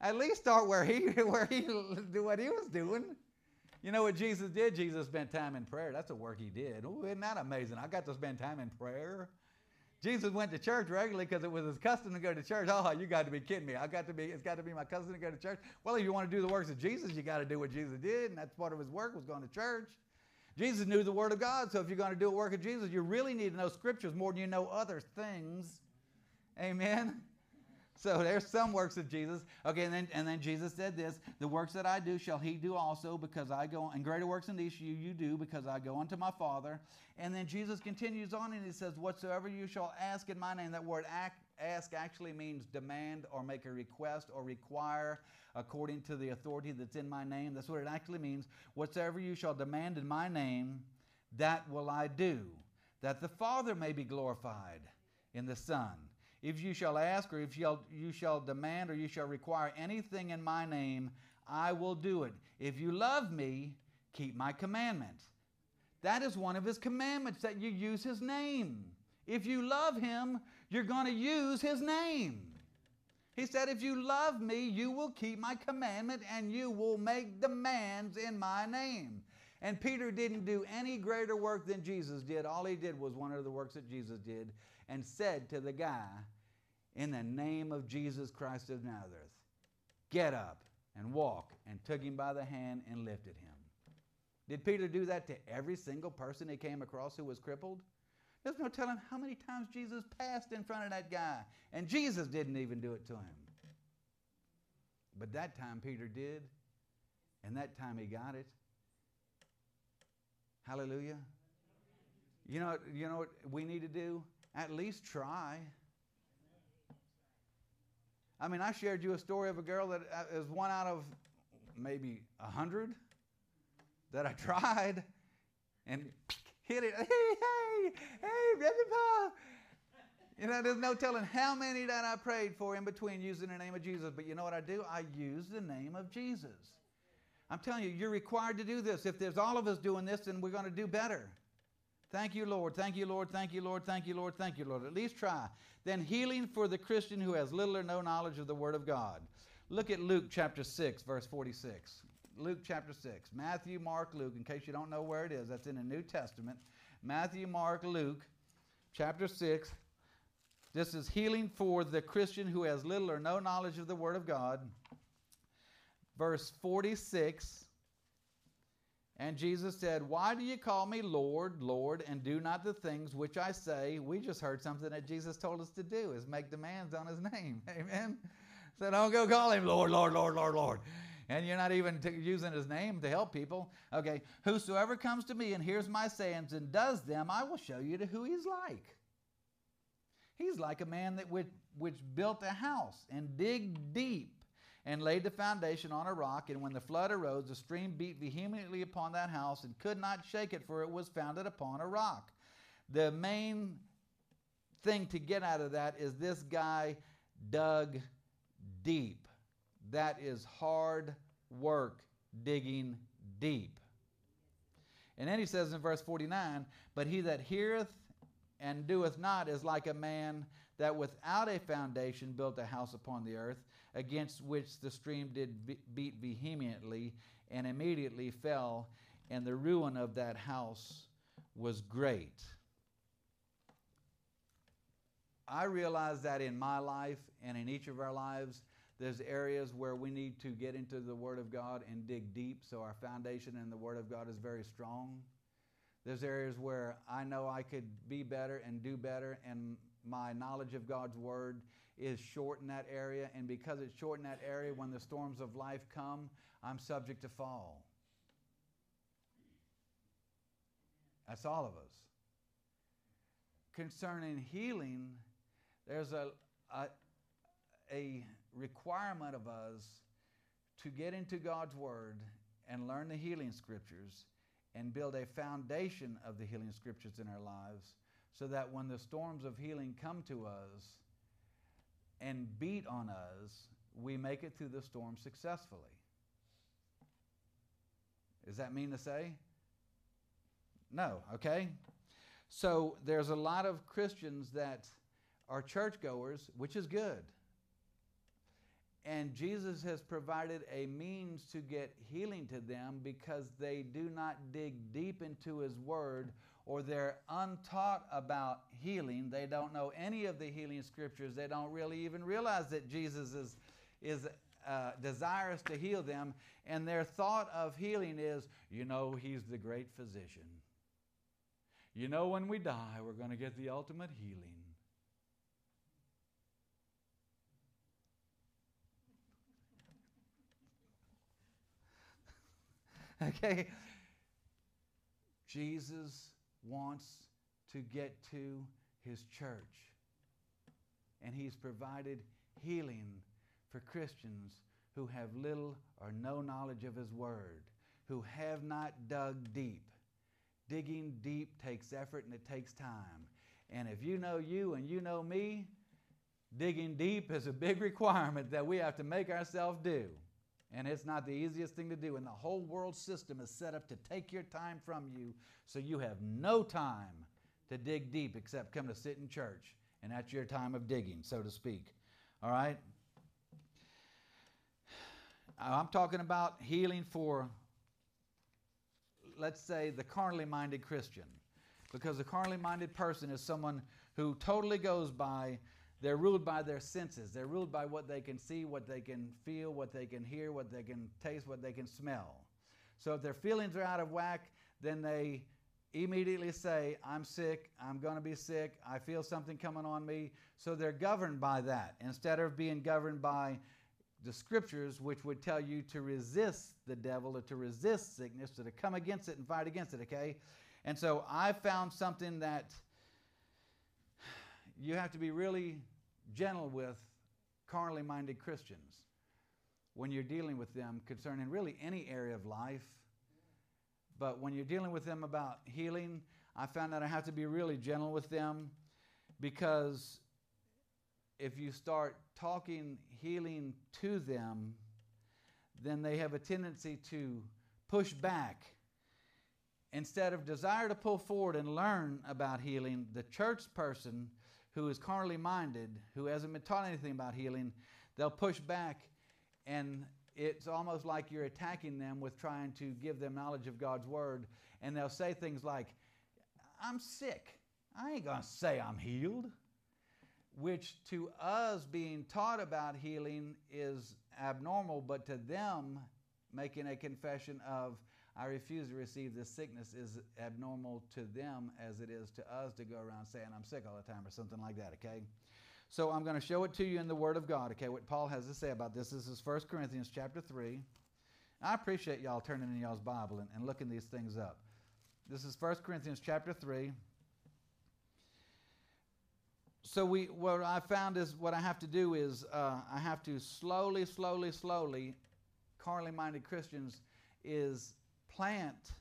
at least start where he where he do what he was doing. You know what Jesus did? Jesus spent time in prayer. That's a work he did. Isn't that amazing? I got to spend time in prayer. Jesus went to church regularly because it was his custom to go to church. Oh, you got to be kidding me. I got to be, it's got to be my custom to go to church. Well, if you want to do the works of Jesus, you got to do what Jesus did, and that's part of his work was going to church. Jesus knew the Word of God, so if you're going to do a work of Jesus, you really need to know Scriptures more than you know other things. Amen. So there's some works of Jesus. Okay, and then and then Jesus said this: "The works that I do shall he do also, because I go, and greater works than these you you do, because I go unto my Father." And then Jesus continues on and he says, "Whatsoever you shall ask in my name." That word ask actually means demand or make a request or require according to the authority that's in my name. That's what it actually means. Whatsoever you shall demand in my name, that will I do, that the Father may be glorified in the Son. If you shall ask, or if you shall demand, or you shall require anything in my name, I will do it. If you love me, keep my commandments. That is one of his commandments that you use his name. If you love him, you're going to use his name. He said, If you love me, you will keep my commandment and you will make demands in my name. And Peter didn't do any greater work than Jesus did. All he did was one of the works that Jesus did and said to the guy, In the name of Jesus Christ of Nazareth, get up and walk, and took him by the hand and lifted him. Did Peter do that to every single person he came across who was crippled? There's no telling how many times Jesus passed in front of that guy, and Jesus didn't even do it to him. But that time Peter did, and that time he got it. Hallelujah. You know, you know what we need to do? At least try. I mean, I shared you a story of a girl that uh, one out of maybe a hundred that I tried and hit it. Hey, hey, hey, baby Paul. You know, there's no telling how many that I prayed for in between using the name of Jesus. But you know what I do? I use the name of Jesus. I'm telling you, you're required to do this. If there's all of us doing this, then we're going to do better. Thank you, Lord. Thank you, Lord. Thank you, Lord. Thank you, Lord. Thank you, Lord. At least try. Then healing for the Christian who has little or no knowledge of the Word of God. Look at Luke chapter 6, verse 46. Luke chapter 6. Matthew, Mark, Luke, in case you don't know where it is, that's in the New Testament. Matthew, Mark, Luke, chapter 6. This is healing for the Christian who has little or no knowledge of the Word of God. Verse 46 and Jesus said, Why do you call me Lord, Lord, and do not the things which I say? We just heard something that Jesus told us to do, is make demands on his name. Amen? So don't go call him Lord, Lord, Lord, Lord, Lord. And you're not even t- using his name to help people. Okay, whosoever comes to me and hears my sayings and does them, I will show you to who he's like. He's like a man that which, which built a house and digged deep and laid the foundation on a rock. And when the flood arose, the stream beat vehemently upon that house and could not shake it, for it was founded upon a rock. The main thing to get out of that is this guy dug deep. That is hard work digging deep. And then he says in verse 49 But he that heareth and doeth not is like a man that without a foundation built a house upon the earth, against which the stream did beat vehemently, and immediately fell, and the ruin of that house was great. I realize that in my life and in each of our lives, there's areas where we need to get into the Word of God and dig deep so our foundation in the Word of God is very strong. There's areas where I know I could be better and do better, and my knowledge of God's Word is short in that area. And because it's short in that area, when the storms of life come, I'm subject to fall. That's all of us. Concerning healing, there's a, a, a requirement of us to get into God's Word and learn the healing scriptures and build a foundation of the healing scriptures in our lives so that when the storms of healing come to us and beat on us, we make it through the storm successfully. Does that mean to say? No, okay? So there's a lot of Christians that are churchgoers, which is good. And Jesus has provided a means to get healing to them because they do not dig deep into His Word or they're untaught about healing. They don't know any of the healing scriptures. They don't really even realize that Jesus is, is uh, desirous to heal them. And their thought of healing is, you know, He's the great physician. You know, when we die, we're going to get the ultimate healing. Okay? Jesus wants to get to his church. And he's provided healing for Christians who have little or no knowledge of his word, who have not dug deep. Digging deep takes effort and it takes time. And if you know you and you know me, digging deep is a big requirement that we have to make ourselves do. And it's not the easiest thing to do. And the whole world system is set up to take your time from you so you have no time to dig deep except come to sit in church. And that's your time of digging, so to speak. All right? I'm talking about healing for, let's say, the carnally minded Christian. Because the carnally minded person is someone who totally goes by they're ruled by their senses. They're ruled by what they can see, what they can feel, what they can hear, what they can taste, what they can smell. So if their feelings are out of whack, then they immediately say, I'm sick, I'm going to be sick, I feel something coming on me. So they're governed by that instead of being governed by the scriptures, which would tell you to resist the devil or to resist sickness, or to come against it and fight against it, okay? And so I found something that you have to be really gentle with carnally minded Christians when you're dealing with them concerning really any area of life. But when you're dealing with them about healing, I found that I have to be really gentle with them because if you start talking healing to them, then they have a tendency to push back. Instead of desire to pull forward and learn about healing, the church person who is carnally minded, who hasn't been taught anything about healing, they'll push back and it's almost like you're attacking them with trying to give them knowledge of God's word. And they'll say things like, I'm sick. I ain't going to say I'm healed. Which to us being taught about healing is abnormal, but to them making a confession of, I refuse to receive this sickness is abnormal to them as it is to us to go around saying I'm sick all the time or something like that, okay? So I'm going to show it to you in the Word of God, okay, what Paul has to say about this. This is 1 Corinthians chapter 3. I appreciate y'all turning in y'all's Bible and, and looking these things up. This is 1 Corinthians chapter 3, so we what I found is what I have to do is uh, I have to slowly, slowly, slowly, carnally minded Christians is plant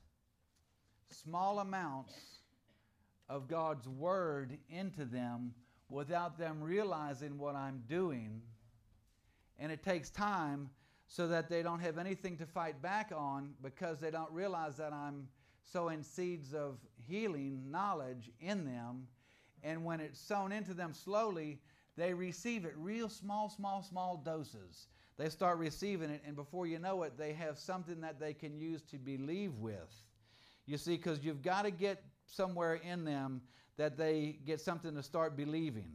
small amounts of God's word into them without them realizing what I'm doing. And it takes time so that they don't have anything to fight back on because they don't realize that I'm sowing seeds of healing knowledge in them. And when it's sown into them slowly, they receive it real small, small, small doses. They start receiving it, and before you know it, they have something that they can use to believe with. You see, because you've got to get somewhere in them that they get something to start believing,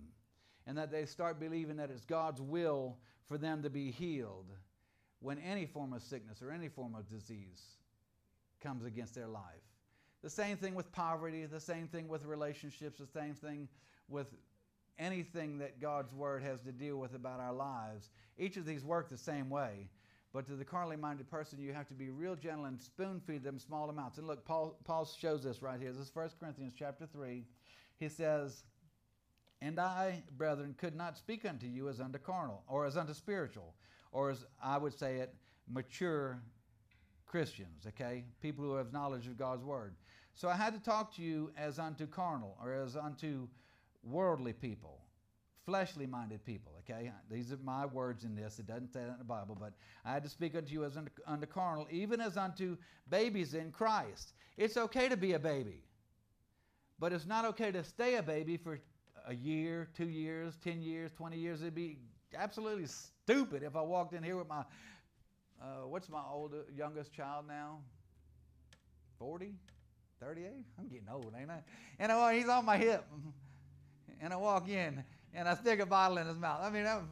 and that they start believing that it's God's will for them to be healed when any form of sickness or any form of disease comes against their life. The same thing with poverty, the same thing with relationships, the same thing with anything that God's Word has to deal with about our lives. Each of these work the same way. But to the carnally minded person, you have to be real gentle and spoon feed them small amounts. And look, Paul, Paul shows this right here. This is 1 Corinthians chapter 3. He says, And I, brethren, could not speak unto you as unto carnal, or as unto spiritual, or as I would say it, mature Christians, okay? People who have knowledge of God's Word. So I had to talk to you as unto carnal, or as unto worldly people, fleshly minded people, okay? These are my words in this. It doesn't say that in the Bible, but I had to speak unto you as unto, unto carnal, even as unto babies in Christ. It's okay to be a baby, but it's not okay to stay a baby for a year, two years, 10 years, 20 years. It'd be absolutely stupid if I walked in here with my, uh, what's my oldest, youngest child now? 40? 38? I'm getting old, ain't I? And he's on my hip. And I walk in and I stick a bottle in his mouth. I mean, I'm,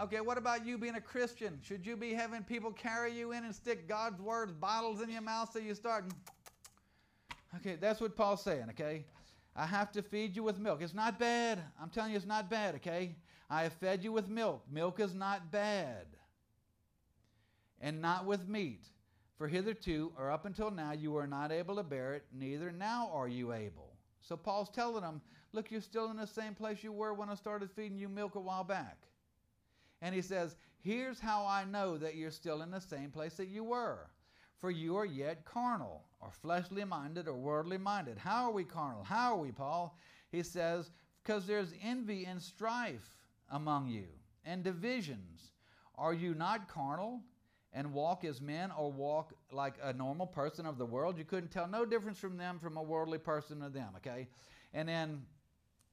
okay, what about you being a Christian? Should you be having people carry you in and stick God's words, bottles in your mouth so you start? Okay, that's what Paul's saying, okay? I have to feed you with milk. It's not bad. I'm telling you, it's not bad, okay? I have fed you with milk. Milk is not bad. And not with meat. For hitherto, or up until now, you were not able to bear it, neither now are you able. So Paul's telling them, look, you're still in the same place you were when I started feeding you milk a while back. And he says, here's how I know that you're still in the same place that you were. For you are yet carnal, or fleshly minded, or worldly minded. How are we carnal? How are we, Paul? He says, because there's envy and strife among you, and divisions. Are you not carnal? And walk as men or walk like a normal person of the world. You couldn't tell no difference from them from a worldly person to them, okay? And then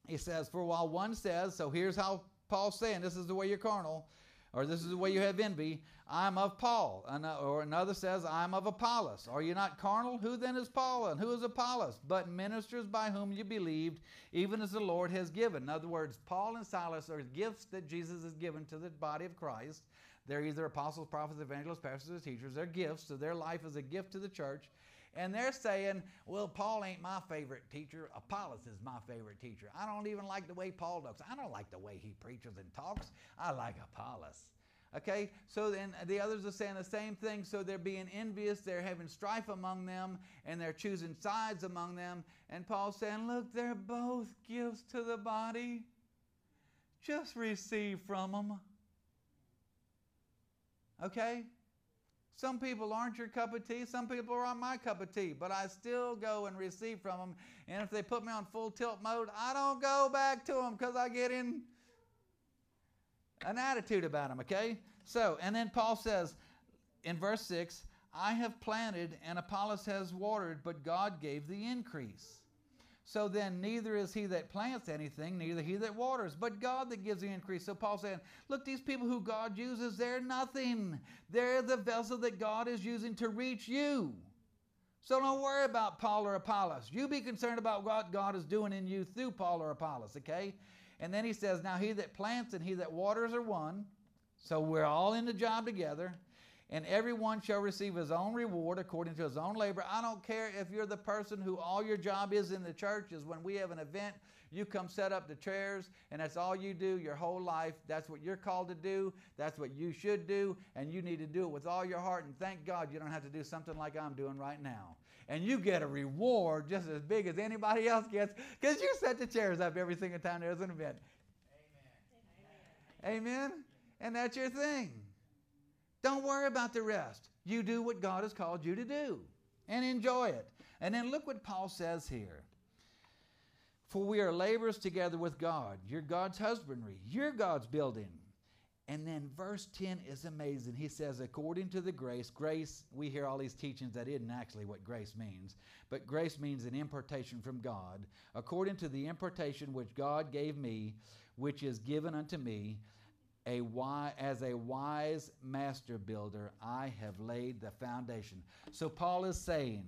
he says, For while one says, so here's how Paul's saying, this is the way you're carnal, or this is the way you have envy, I'm of Paul. Uh, or another says, I'm of Apollos. Are you not carnal? Who then is Paul and who is Apollos? But ministers by whom you believed, even as the Lord has given. In other words, Paul and Silas are gifts that Jesus has given to the body of Christ. They're either apostles, prophets, evangelists, pastors, or teachers. They're gifts, so their life is a gift to the church. And they're saying, well, Paul ain't my favorite teacher. Apollos is my favorite teacher. I don't even like the way Paul looks. I don't like the way he preaches and talks. I like Apollos. Okay, so then the others are saying the same thing. So they're being envious, they're having strife among them, and they're choosing sides among them. And Paul's saying, Look, they're both gifts to the body. Just receive from them. Okay? Some people aren't your cup of tea. Some people are on my cup of tea. But I still go and receive from them. And if they put me on full tilt mode, I don't go back to them because I get in an attitude about them. Okay? So, and then Paul says in verse 6 I have planted and Apollos has watered, but God gave the increase. So then, neither is he that plants anything, neither he that waters, but God that gives the increase. So Paul saying, look, these people who God uses, they're nothing. They're the vessel that God is using to reach you. So don't worry about Paul or Apollos. You be concerned about what God is doing in you through Paul or Apollos, okay? And then he says, now he that plants and he that waters are one. So we're all in the job together and everyone shall receive his own reward according to his own labor. I don't care if you're the person who all your job is in the church is when we have an event, You come set up the chairs, and that's all you do your whole life. That's what you're called to do. That's what you should do, and you need to do it with all your heart. And thank God you don't have to do something like I'm doing right now. And you get a reward just as big as anybody else gets because you set the chairs up every single time there's an event. Amen. Amen. And that's your thing. Don't worry about the rest. You do what God has called you to do and enjoy it. And then look what Paul says here. For we are laborers together with God. You're God's husbandry. You're God's building. And then verse 10 is amazing. He says, according to the grace, grace, we hear all these teachings that isn't actually what grace means, but grace means an impartation from God. According to the impartation which God gave me, which is given unto me, a as a wise master builder, I have laid the foundation. So Paul is saying,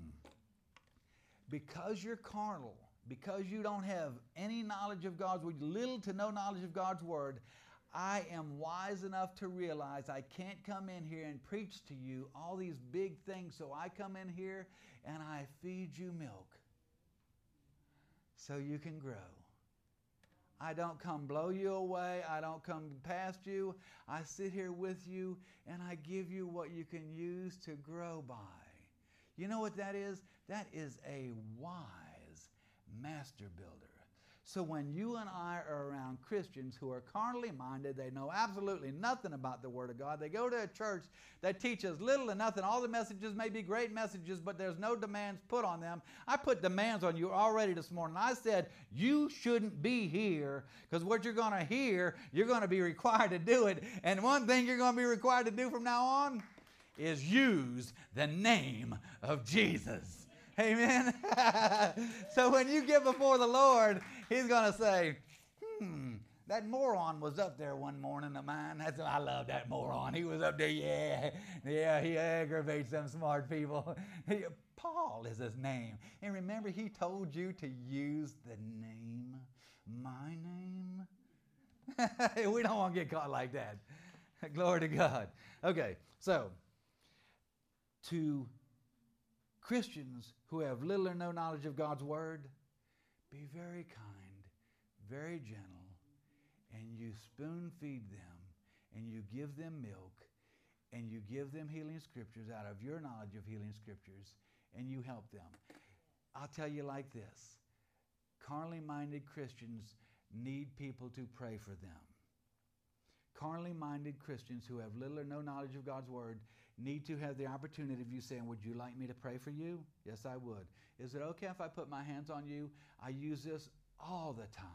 because you're carnal, because you don't have any knowledge of God's word, little to no knowledge of God's word, I am wise enough to realize I can't come in here and preach to you all these big things. So I come in here and I feed you milk so you can grow. I don't come blow you away. I don't come past you. I sit here with you and I give you what you can use to grow by. You know what that is? That is a wise master builder. So when you and I are around Christians who are carnally minded, they know absolutely nothing about the Word of God. They go to a church that teaches little and nothing. All the messages may be great messages, but there's no demands put on them. I put demands on you already this morning. I said, you shouldn't be here because what you're going to hear, you're going to be required to do it. And one thing you're going to be required to do from now on is use the name of Jesus. Amen. so when you get before the Lord, He's going to say, hmm, that moron was up there one morning of mine. That's I love that moron. He was up there, yeah, yeah. He aggravates them smart people. He, Paul is his name, and remember, he told you to use the name, my name. we don't want to get caught like that. Glory to God. Okay, so to Christians who have little or no knowledge of God's Word, be very kind, very gentle, and you spoon feed them, and you give them milk, and you give them healing scriptures out of your knowledge of healing scriptures, and you help them. I'll tell you like this carnally minded Christians need people to pray for them. Carnally minded Christians who have little or no knowledge of God's Word need to have the opportunity of you saying, Would you like me to pray for you? Yes, I would. Is it okay if I put my hands on you? I use this all the time.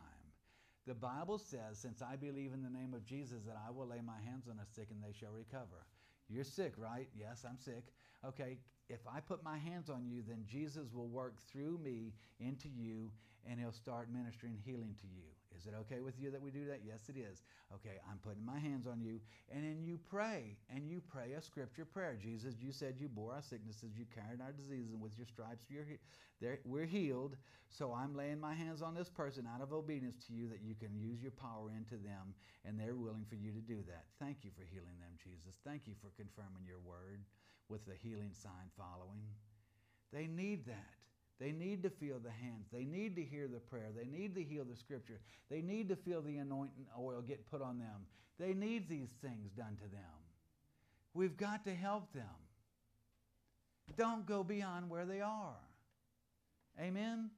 The Bible says, Since I believe in the name of Jesus, that I will lay my hands on the sick and they shall recover. You're sick, right? Yes, I'm sick. Okay, if I put my hands on you, then Jesus will work through me into you and he'll start ministering healing to you. Is it okay with you that we do that? Yes, it is. Okay, I'm putting my hands on you. And then you pray, and you pray a scripture prayer. Jesus, you said you bore our sicknesses, you carried our diseases, and with your stripes we're, we're healed. So I'm laying my hands on this person out of obedience to you that you can use your power into them, and they're willing for you to do that. Thank you for healing them, Jesus. Thank you for confirming your word with the healing sign following. They need that. They need to feel the hands. They need to hear the prayer. They need to hear the scripture. They need to feel the anointing oil get put on them. They need these things done to them. We've got to help them. Don't go beyond where they are. Amen?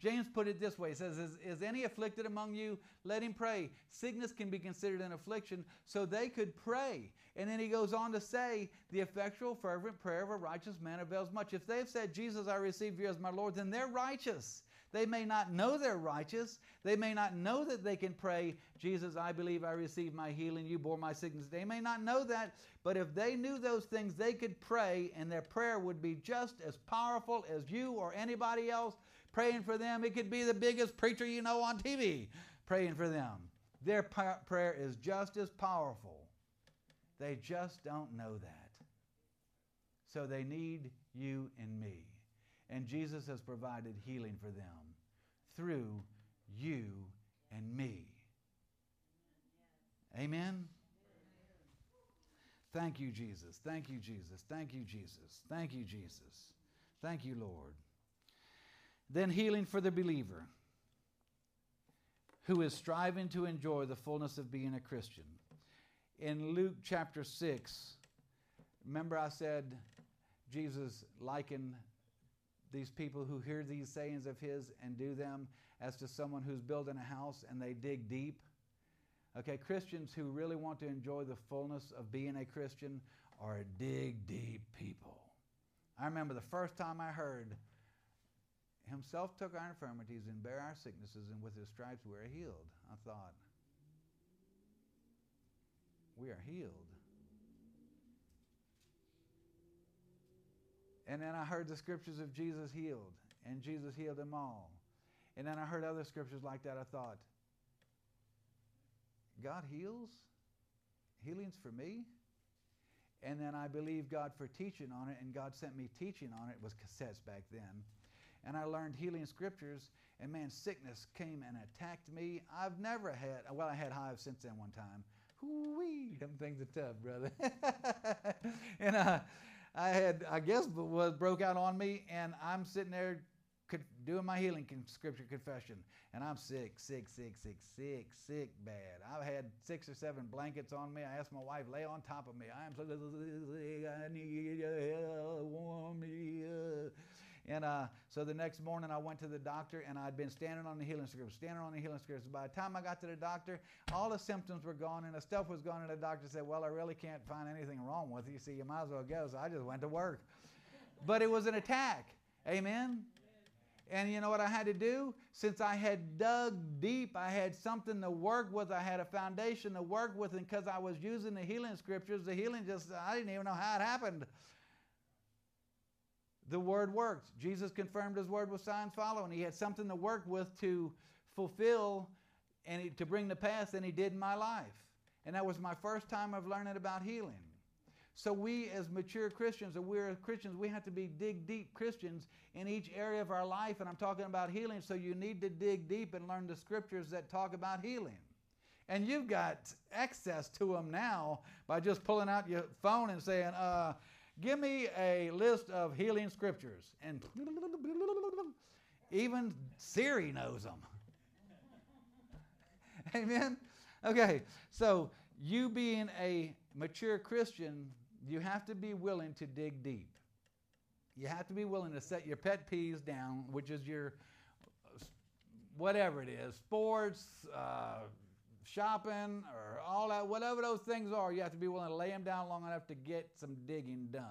James put it this way He says, is, is any afflicted among you? Let him pray. Sickness can be considered an affliction, so they could pray. And then he goes on to say, The effectual, fervent prayer of a righteous man avails much. If they've said, Jesus, I receive you as my Lord, then they're righteous. They may not know they're righteous. They may not know that they can pray, Jesus, I believe I received my healing. You bore my sickness. They may not know that, but if they knew those things, they could pray, and their prayer would be just as powerful as you or anybody else praying for them. It could be the biggest preacher you know on TV praying for them. Their prayer is just as powerful. They just don't know that. So they need you and me. And Jesus has provided healing for them through you and me. Amen? Thank you, Jesus. Thank you, Jesus. Thank you, Jesus. Thank you, Jesus. Thank you, Lord. Then healing for the believer. who is striving to enjoy the fullness of being a Christian. In Luke chapter 6, remember I said Jesus likened these people who hear these sayings of his and do them as to someone who's building a house and they dig deep. Okay, Christians who really want to enjoy the fullness of being a Christian are dig deep people. I remember the first time I heard Himself took our infirmities and bare our sicknesses, and with His stripes we are healed. I thought, we are healed. And then I heard the scriptures of Jesus healed, and Jesus healed them all. And then I heard other scriptures like that. I thought, God heals? Healing's for me? And then I believed God for teaching on it, and God sent me teaching on it. It was cassettes back then. And I learned healing scriptures, and man, sickness came and attacked me. I've never had, well, I had hives since then one time. Whoo-wee, them things are tough, brother. and uh, I had, I guess, was broke out on me, and I'm sitting there doing my healing scripture confession, and I'm sick, sick, sick, sick, sick, sick, bad. I've had six or seven blankets on me. I asked my wife, lay on top of me. I am so sick, I need warm me up. And uh, so the next morning I went to the doctor and I'd been standing on the healing scripture, standing on the healing scripture. By the time I got to the doctor, all the symptoms were gone and the stuff was gone. And the doctor said, Well, I really can't find anything wrong with you. See, you might as well go. So I just went to work. But it was an attack. Amen? And you know what I had to do? Since I had dug deep, I had something to work with. I had a foundation to work with. And because I was using the healing scriptures, the healing just, I didn't even know how it happened. The word worked. Jesus confirmed his word with signs following. He had something to work with to fulfill and to bring to pass than he did in my life. And that was my first time of learning about healing. So we as mature Christians, or we're Christians, we have to be dig deep Christians in each area of our life. And I'm talking about healing, so you need to dig deep and learn the scriptures that talk about healing. And you've got access to them now by just pulling out your phone and saying, uh, give me a list of healing scriptures. And even Siri knows them. Amen? Okay, so you being a mature Christian you have to be willing to dig deep. You have to be willing to set your pet peeves down, which is your whatever it is sports, uh, shopping, or all that, whatever those things are, you have to be willing to lay them down long enough to get some digging done.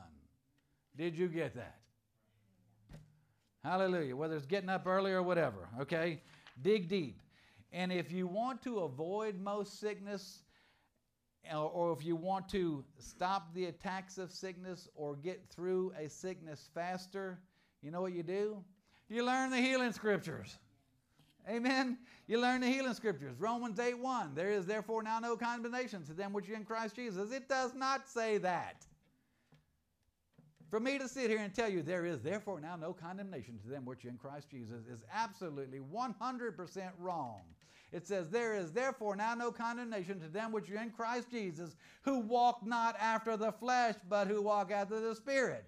Did you get that? Hallelujah. Whether it's getting up early or whatever, okay? Dig deep. And if you want to avoid most sickness, or if you want to stop the attacks of sickness or get through a sickness faster, you know what you do? You learn the healing scriptures. Amen. You learn the healing scriptures. Romans 8 1. There is therefore now no condemnation to them which are in Christ Jesus. It does not say that. For me to sit here and tell you there is therefore now no condemnation to them which are in Christ Jesus is absolutely 100% wrong. It says, There is therefore now no condemnation to them which are in Christ Jesus, who walk not after the flesh, but who walk after the Spirit.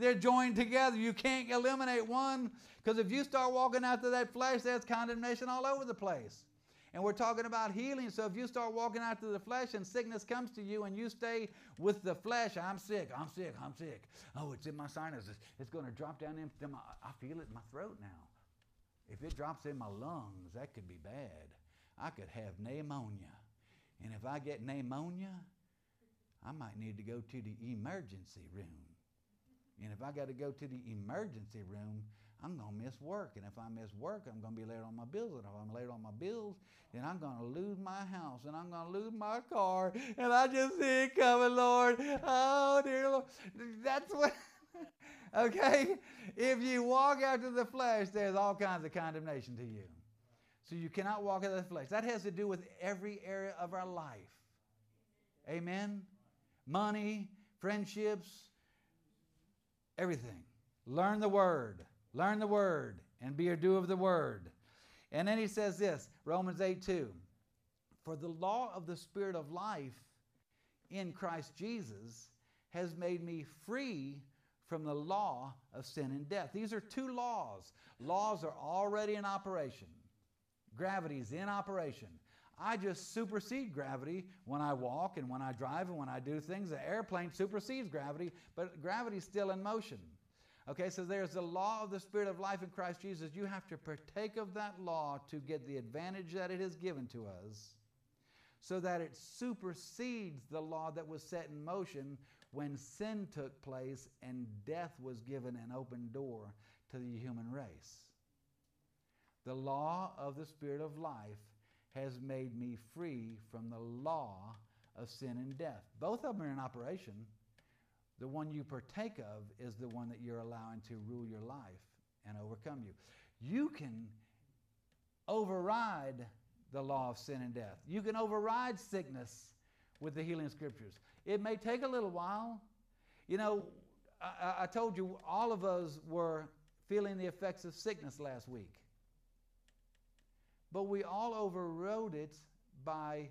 They're joined together. You can't eliminate one, because if you start walking after that flesh, there's condemnation all over the place. And we're talking about healing. So if you start walking after the flesh and sickness comes to you and you stay with the flesh, I'm sick, I'm sick, I'm sick. Oh, it's in my sinuses. It's going to drop down into my, I feel it in my throat now. If it drops in my lungs, that could be bad. I could have pneumonia. And if I get pneumonia, I might need to go to the emergency room. And if I got to go to the emergency room, I'm going to miss work. And if I miss work, I'm going to be late on my bills. And if I'm late on my bills, then I'm going to lose my house and I'm going to lose my car. And I just see it coming, Lord. Oh, dear Lord. That's what. okay? If you walk after the flesh, there's all kinds of condemnation to you. So you cannot walk in the flesh. That has to do with every area of our life. Amen? Money, friendships, everything. Learn the word. Learn the word and be a doer of the word. And then he says this Romans 8 2. For the law of the Spirit of life in Christ Jesus has made me free from the law of sin and death. These are two laws. Laws are already in operation. gravity is in operation. I just supersede gravity when I walk and when I drive and when I do things. The airplane supersedes gravity, but gravity's still in motion. Okay, so there's the law of the Spirit of life in Christ Jesus. You have to partake of that law to get the advantage that it has given to us so that it supersedes the law that was set in motion when sin took place and death was given an open door to the human race. The law of the Spirit of life has made me free from the law of sin and death. Both of them are in operation. The one you partake of is the one that you're allowing to rule your life and overcome you. You can override the law of sin and death. You can override sickness with the healing scriptures. It may take a little while. You know, I, I told you all of us were feeling the effects of sickness last week. But we all overrode it by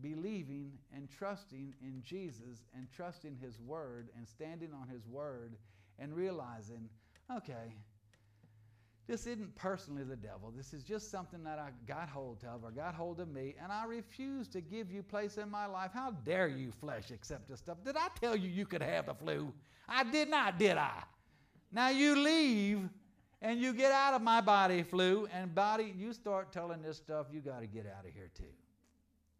believing and trusting in Jesus and trusting His Word and standing on His Word and realizing, okay, this isn't personally the devil. This is just something that I got hold of or got hold of me, and I refuse to give you place in my life. How dare you, flesh, accept this stuff? Did I tell you you could have the flu? I did not, did I? Now you leave and you get out of my body, flu, and body, you start telling this stuff, you got to get out of here too.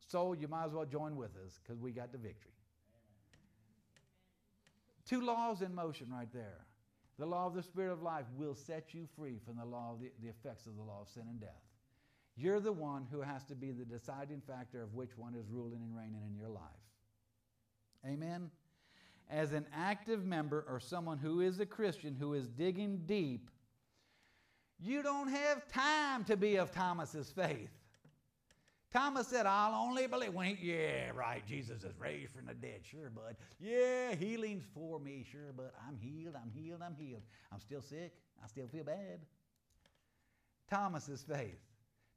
So you might as well join with us because we got the victory. Two laws in motion right there. The law of the Spirit of life will set you free from the law of the, the effects of the law of sin and death. You're the one who has to be the deciding factor of which one is ruling and reigning in your life. Amen? As an active member or someone who is a Christian who is digging deep, you don't have time to be of Thomas's faith. Thomas said, I'll only believe. When he, yeah, right, Jesus is raised from the dead. Sure, bud. Yeah, healing's for me. Sure, but I'm healed, I'm healed, I'm healed. I'm still sick. I still feel bad. Thomas's faith.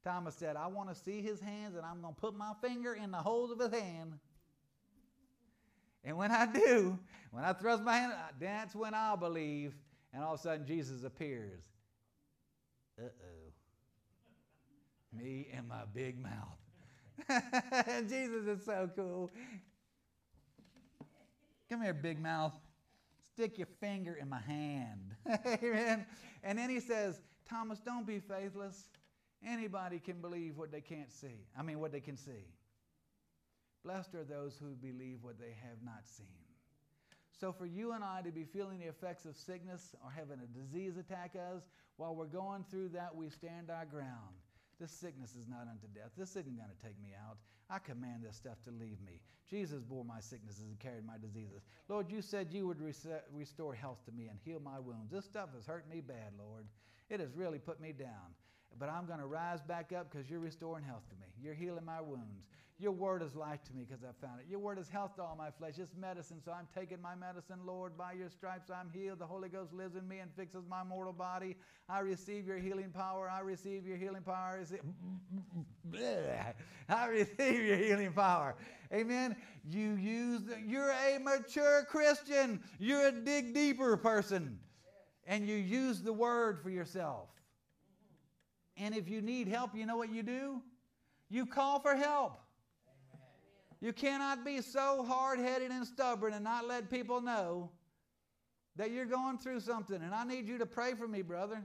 Thomas said, I want to see his hands and I'm going to put my finger in the holes of his hand. And when I do, when I thrust my hand, that's when I'll believe. And all of a sudden, Jesus appears. Uh oh. Me and my big mouth. Jesus is so cool. Come here, big mouth. Stick your finger in my hand. Amen. And then he says, Thomas, don't be faithless. Anybody can believe what they can't see. I mean, what they can see. Blessed are those who believe what they have not seen. So, for you and I to be feeling the effects of sickness or having a disease attack us, while we're going through that, we stand our ground. This sickness is not unto death. This isn't going to take me out. I command this stuff to leave me. Jesus bore my sicknesses and carried my diseases. Lord, you said you would restore health to me and heal my wounds. This stuff has hurt me bad, Lord. It has really put me down. But I'm going to rise back up because you're restoring health to me. You're healing my wounds. Your word is life to me because I found it. Your word is health to all my flesh. It's medicine, so I'm taking my medicine, Lord. By your stripes I'm healed. The Holy Ghost lives in me and fixes my mortal body. I receive your healing power. I receive your healing power. I receive your healing power. Amen. You use the, you're a mature Christian. You're a dig deeper person. And you use the word for yourself. And if you need help, you know what you do? You call for help. You cannot be so hard headed and stubborn and not let people know that you're going through something. And I need you to pray for me, brother.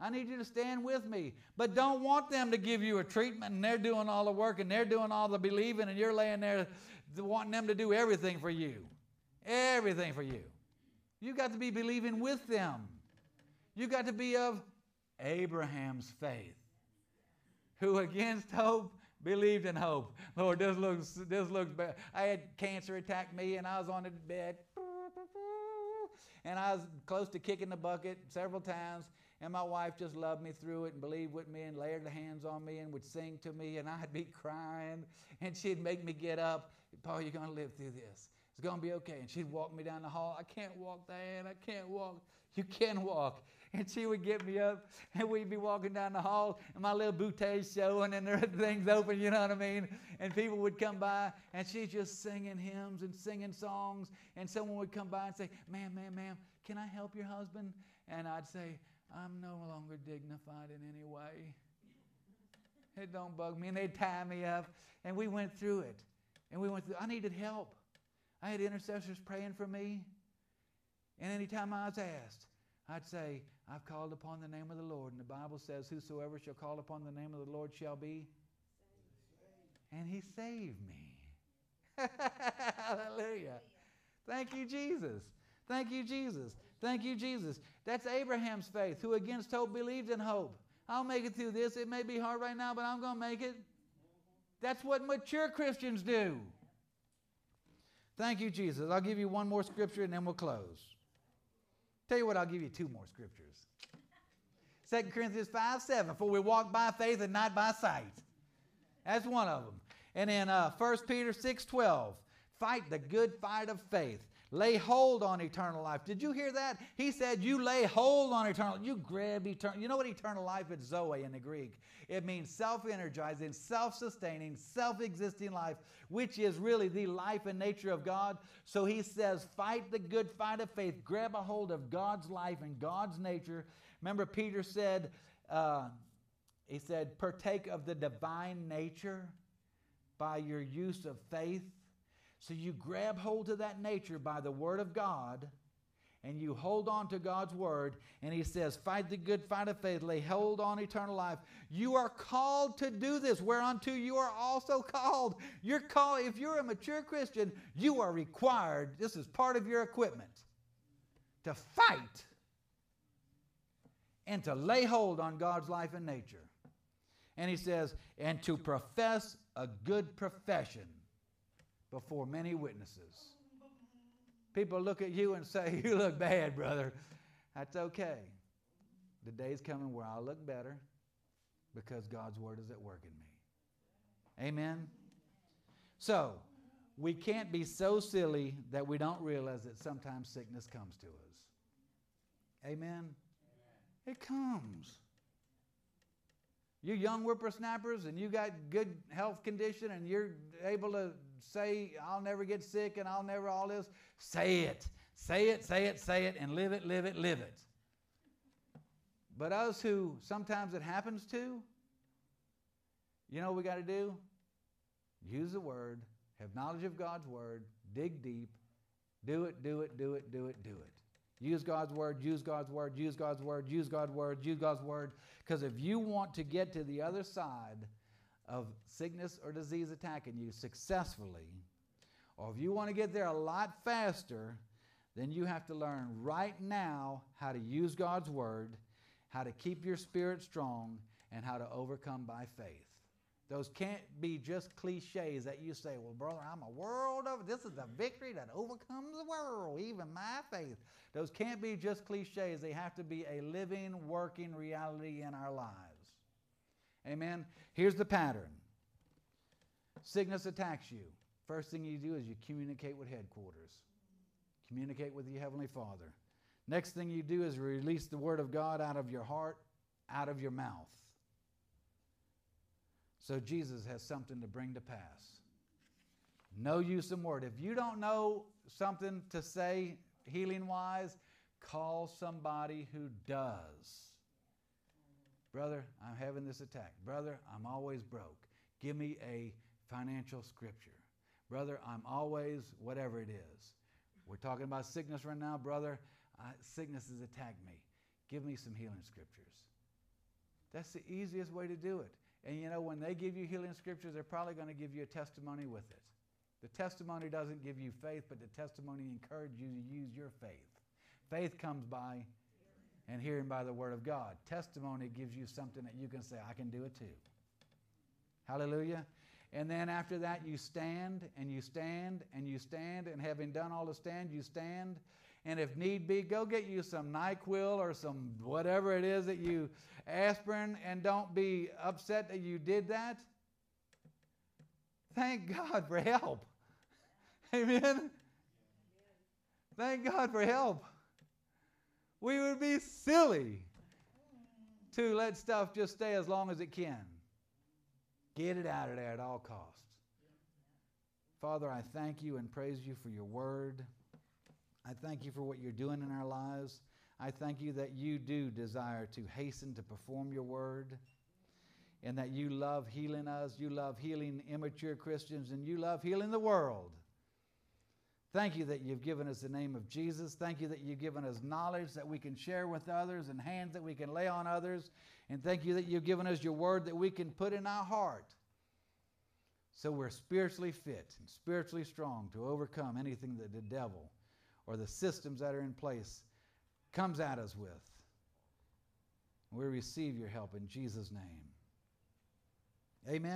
I need you to stand with me. But don't want them to give you a treatment and they're doing all the work and they're doing all the believing and you're laying there wanting them to do everything for you. Everything for you. You got to be believing with them. You got to be of Abraham's faith, who against hope believed in hope. Lord, this looks this looks bad. I had cancer attack me, and I was on the bed, and I was close to kicking the bucket several times. And my wife just loved me through it and believed with me and laid her hands on me and would sing to me, and I'd be crying, and she'd make me get up. Paul, you're going to live through this. It's going to be okay. And she'd walk me down the hall. I can't walk, Diane. I can't walk. You can walk and she would get me up, and we'd be walking down the hall, and my little bootay's showing, and there things open, you know what I mean? And people would come by, and she's just singing hymns and singing songs, and someone would come by and say, Ma'am, ma'am, ma'am, can I help your husband? And I'd say, I'm no longer dignified in any way. It don't bug me. And they'd tie me up. And we went through it. And we went through, I needed help. I had intercessors praying for me. And anytime I was asked, I'd say, I've called upon the name of the Lord. And the Bible says, Whosoever shall call upon the name of the Lord shall be. And he saved me. Hallelujah. Thank you, Jesus. Thank you, Jesus. Thank you, Jesus. That's Abraham's faith, who against hope believed in hope. I'll make it through this. It may be hard right now, but I'm going to make it. That's what mature Christians do. Thank you, Jesus. I'll give you one more scripture and then we'll close. Tell you what, I'll give you two more scriptures. 2 Corinthians 5 7. For we walk by faith and not by sight. That's one of them. And in uh, 1 Peter 6 12. Fight the good fight of faith. Lay hold on eternal life. Did you hear that? He said, You lay hold on eternal You grab eternal. You know what eternal life is? Zoe in the Greek. It means self energizing, self sustaining, self existing life, which is really the life and nature of God. So he says, Fight the good fight of faith. Grab a hold of God's life and God's nature. Remember, Peter said, uh, He said, Partake of the divine nature by your use of faith. So you grab hold of that nature by the Word of God and you hold on to God's Word. And He says, Fight the good fight of faith, lay hold on eternal life. You are called to do this, whereunto you are also called. You're called, if you're a mature Christian, you are required, this is part of your equipment, to fight and to lay hold on God's life and nature. And He says, And to profess a good profession before many witnesses. People look at you and say, You look bad, brother. That's okay. The day's coming where I'll look better because God's word is at work in me. Amen? So, we can't be so silly that we don't realize that sometimes sickness comes to us. Amen? Amen. It comes. You young whippersnappers and you got good health condition and you're able to say, I'll never get sick and I'll never all this, say it. Say it, say it, say it, and live it, live it, live it. But us who sometimes it happens to, you know what we got to do? Use the word, have knowledge of God's word, dig deep, do it, do it, do it, do it, do it. Use God's word, use God's word, use God's word, use God's word, use God's word. Because if you want to get to the other side of sickness or disease attacking you successfully, or if you want to get there a lot faster, then you have to learn right now how to use God's word, how to keep your spirit strong, and how to overcome by faith. Those can't be just cliches that you say, well, brother, I'm a world of, This is the victory that overcomes the world, even my faith. Those can't be just cliches. They have to be a living, working reality in our lives. Amen. Here's the pattern sickness attacks you. First thing you do is you communicate with headquarters, communicate with your Heavenly Father. Next thing you do is release the Word of God out of your heart, out of your mouth. So Jesus has something to bring to pass. Know you some word. If you don't know something to say healing wise, call somebody who does. Brother, I'm having this attack. Brother, I'm always broke. Give me a financial scripture. Brother, I'm always whatever it is. We're talking about sickness right now. Brother, sickness has attacked me. Give me some healing scriptures. That's the easiest way to do it. And you know, when they give you healing scriptures, they're probably going to give you a testimony with it. The testimony doesn't give you faith, but the testimony encourages you to use your faith. Faith comes by and hearing by the word of God. Testimony gives you something that you can say, I can do it too. Hallelujah. And then after that, you stand and you stand and you stand, and having done all to stand, you stand. And if need be, go get you some NyQuil or some whatever it is that you aspirin, and don't be upset that you did that. Thank God for help. Amen. Thank God for help. We would be silly to let stuff just stay as long as it can. Get it out of there at all costs. Father, I thank you and praise you for your word. I thank you for what you're doing in our lives. I thank you that you do desire to hasten to perform your word. and that you love healing us, you love healing immature Christians, and you love healing the world. Thank you that you've given us the name of Jesus. Thank you that you've given us knowledge that we can share with others and hands that we can lay on others. And thank you that you've given us your word that we can put in our heart so we're spiritually fit and spiritually strong to overcome anything that the devil or the systems that are in place comes at us with. We receive your help in Jesus' name. Amen.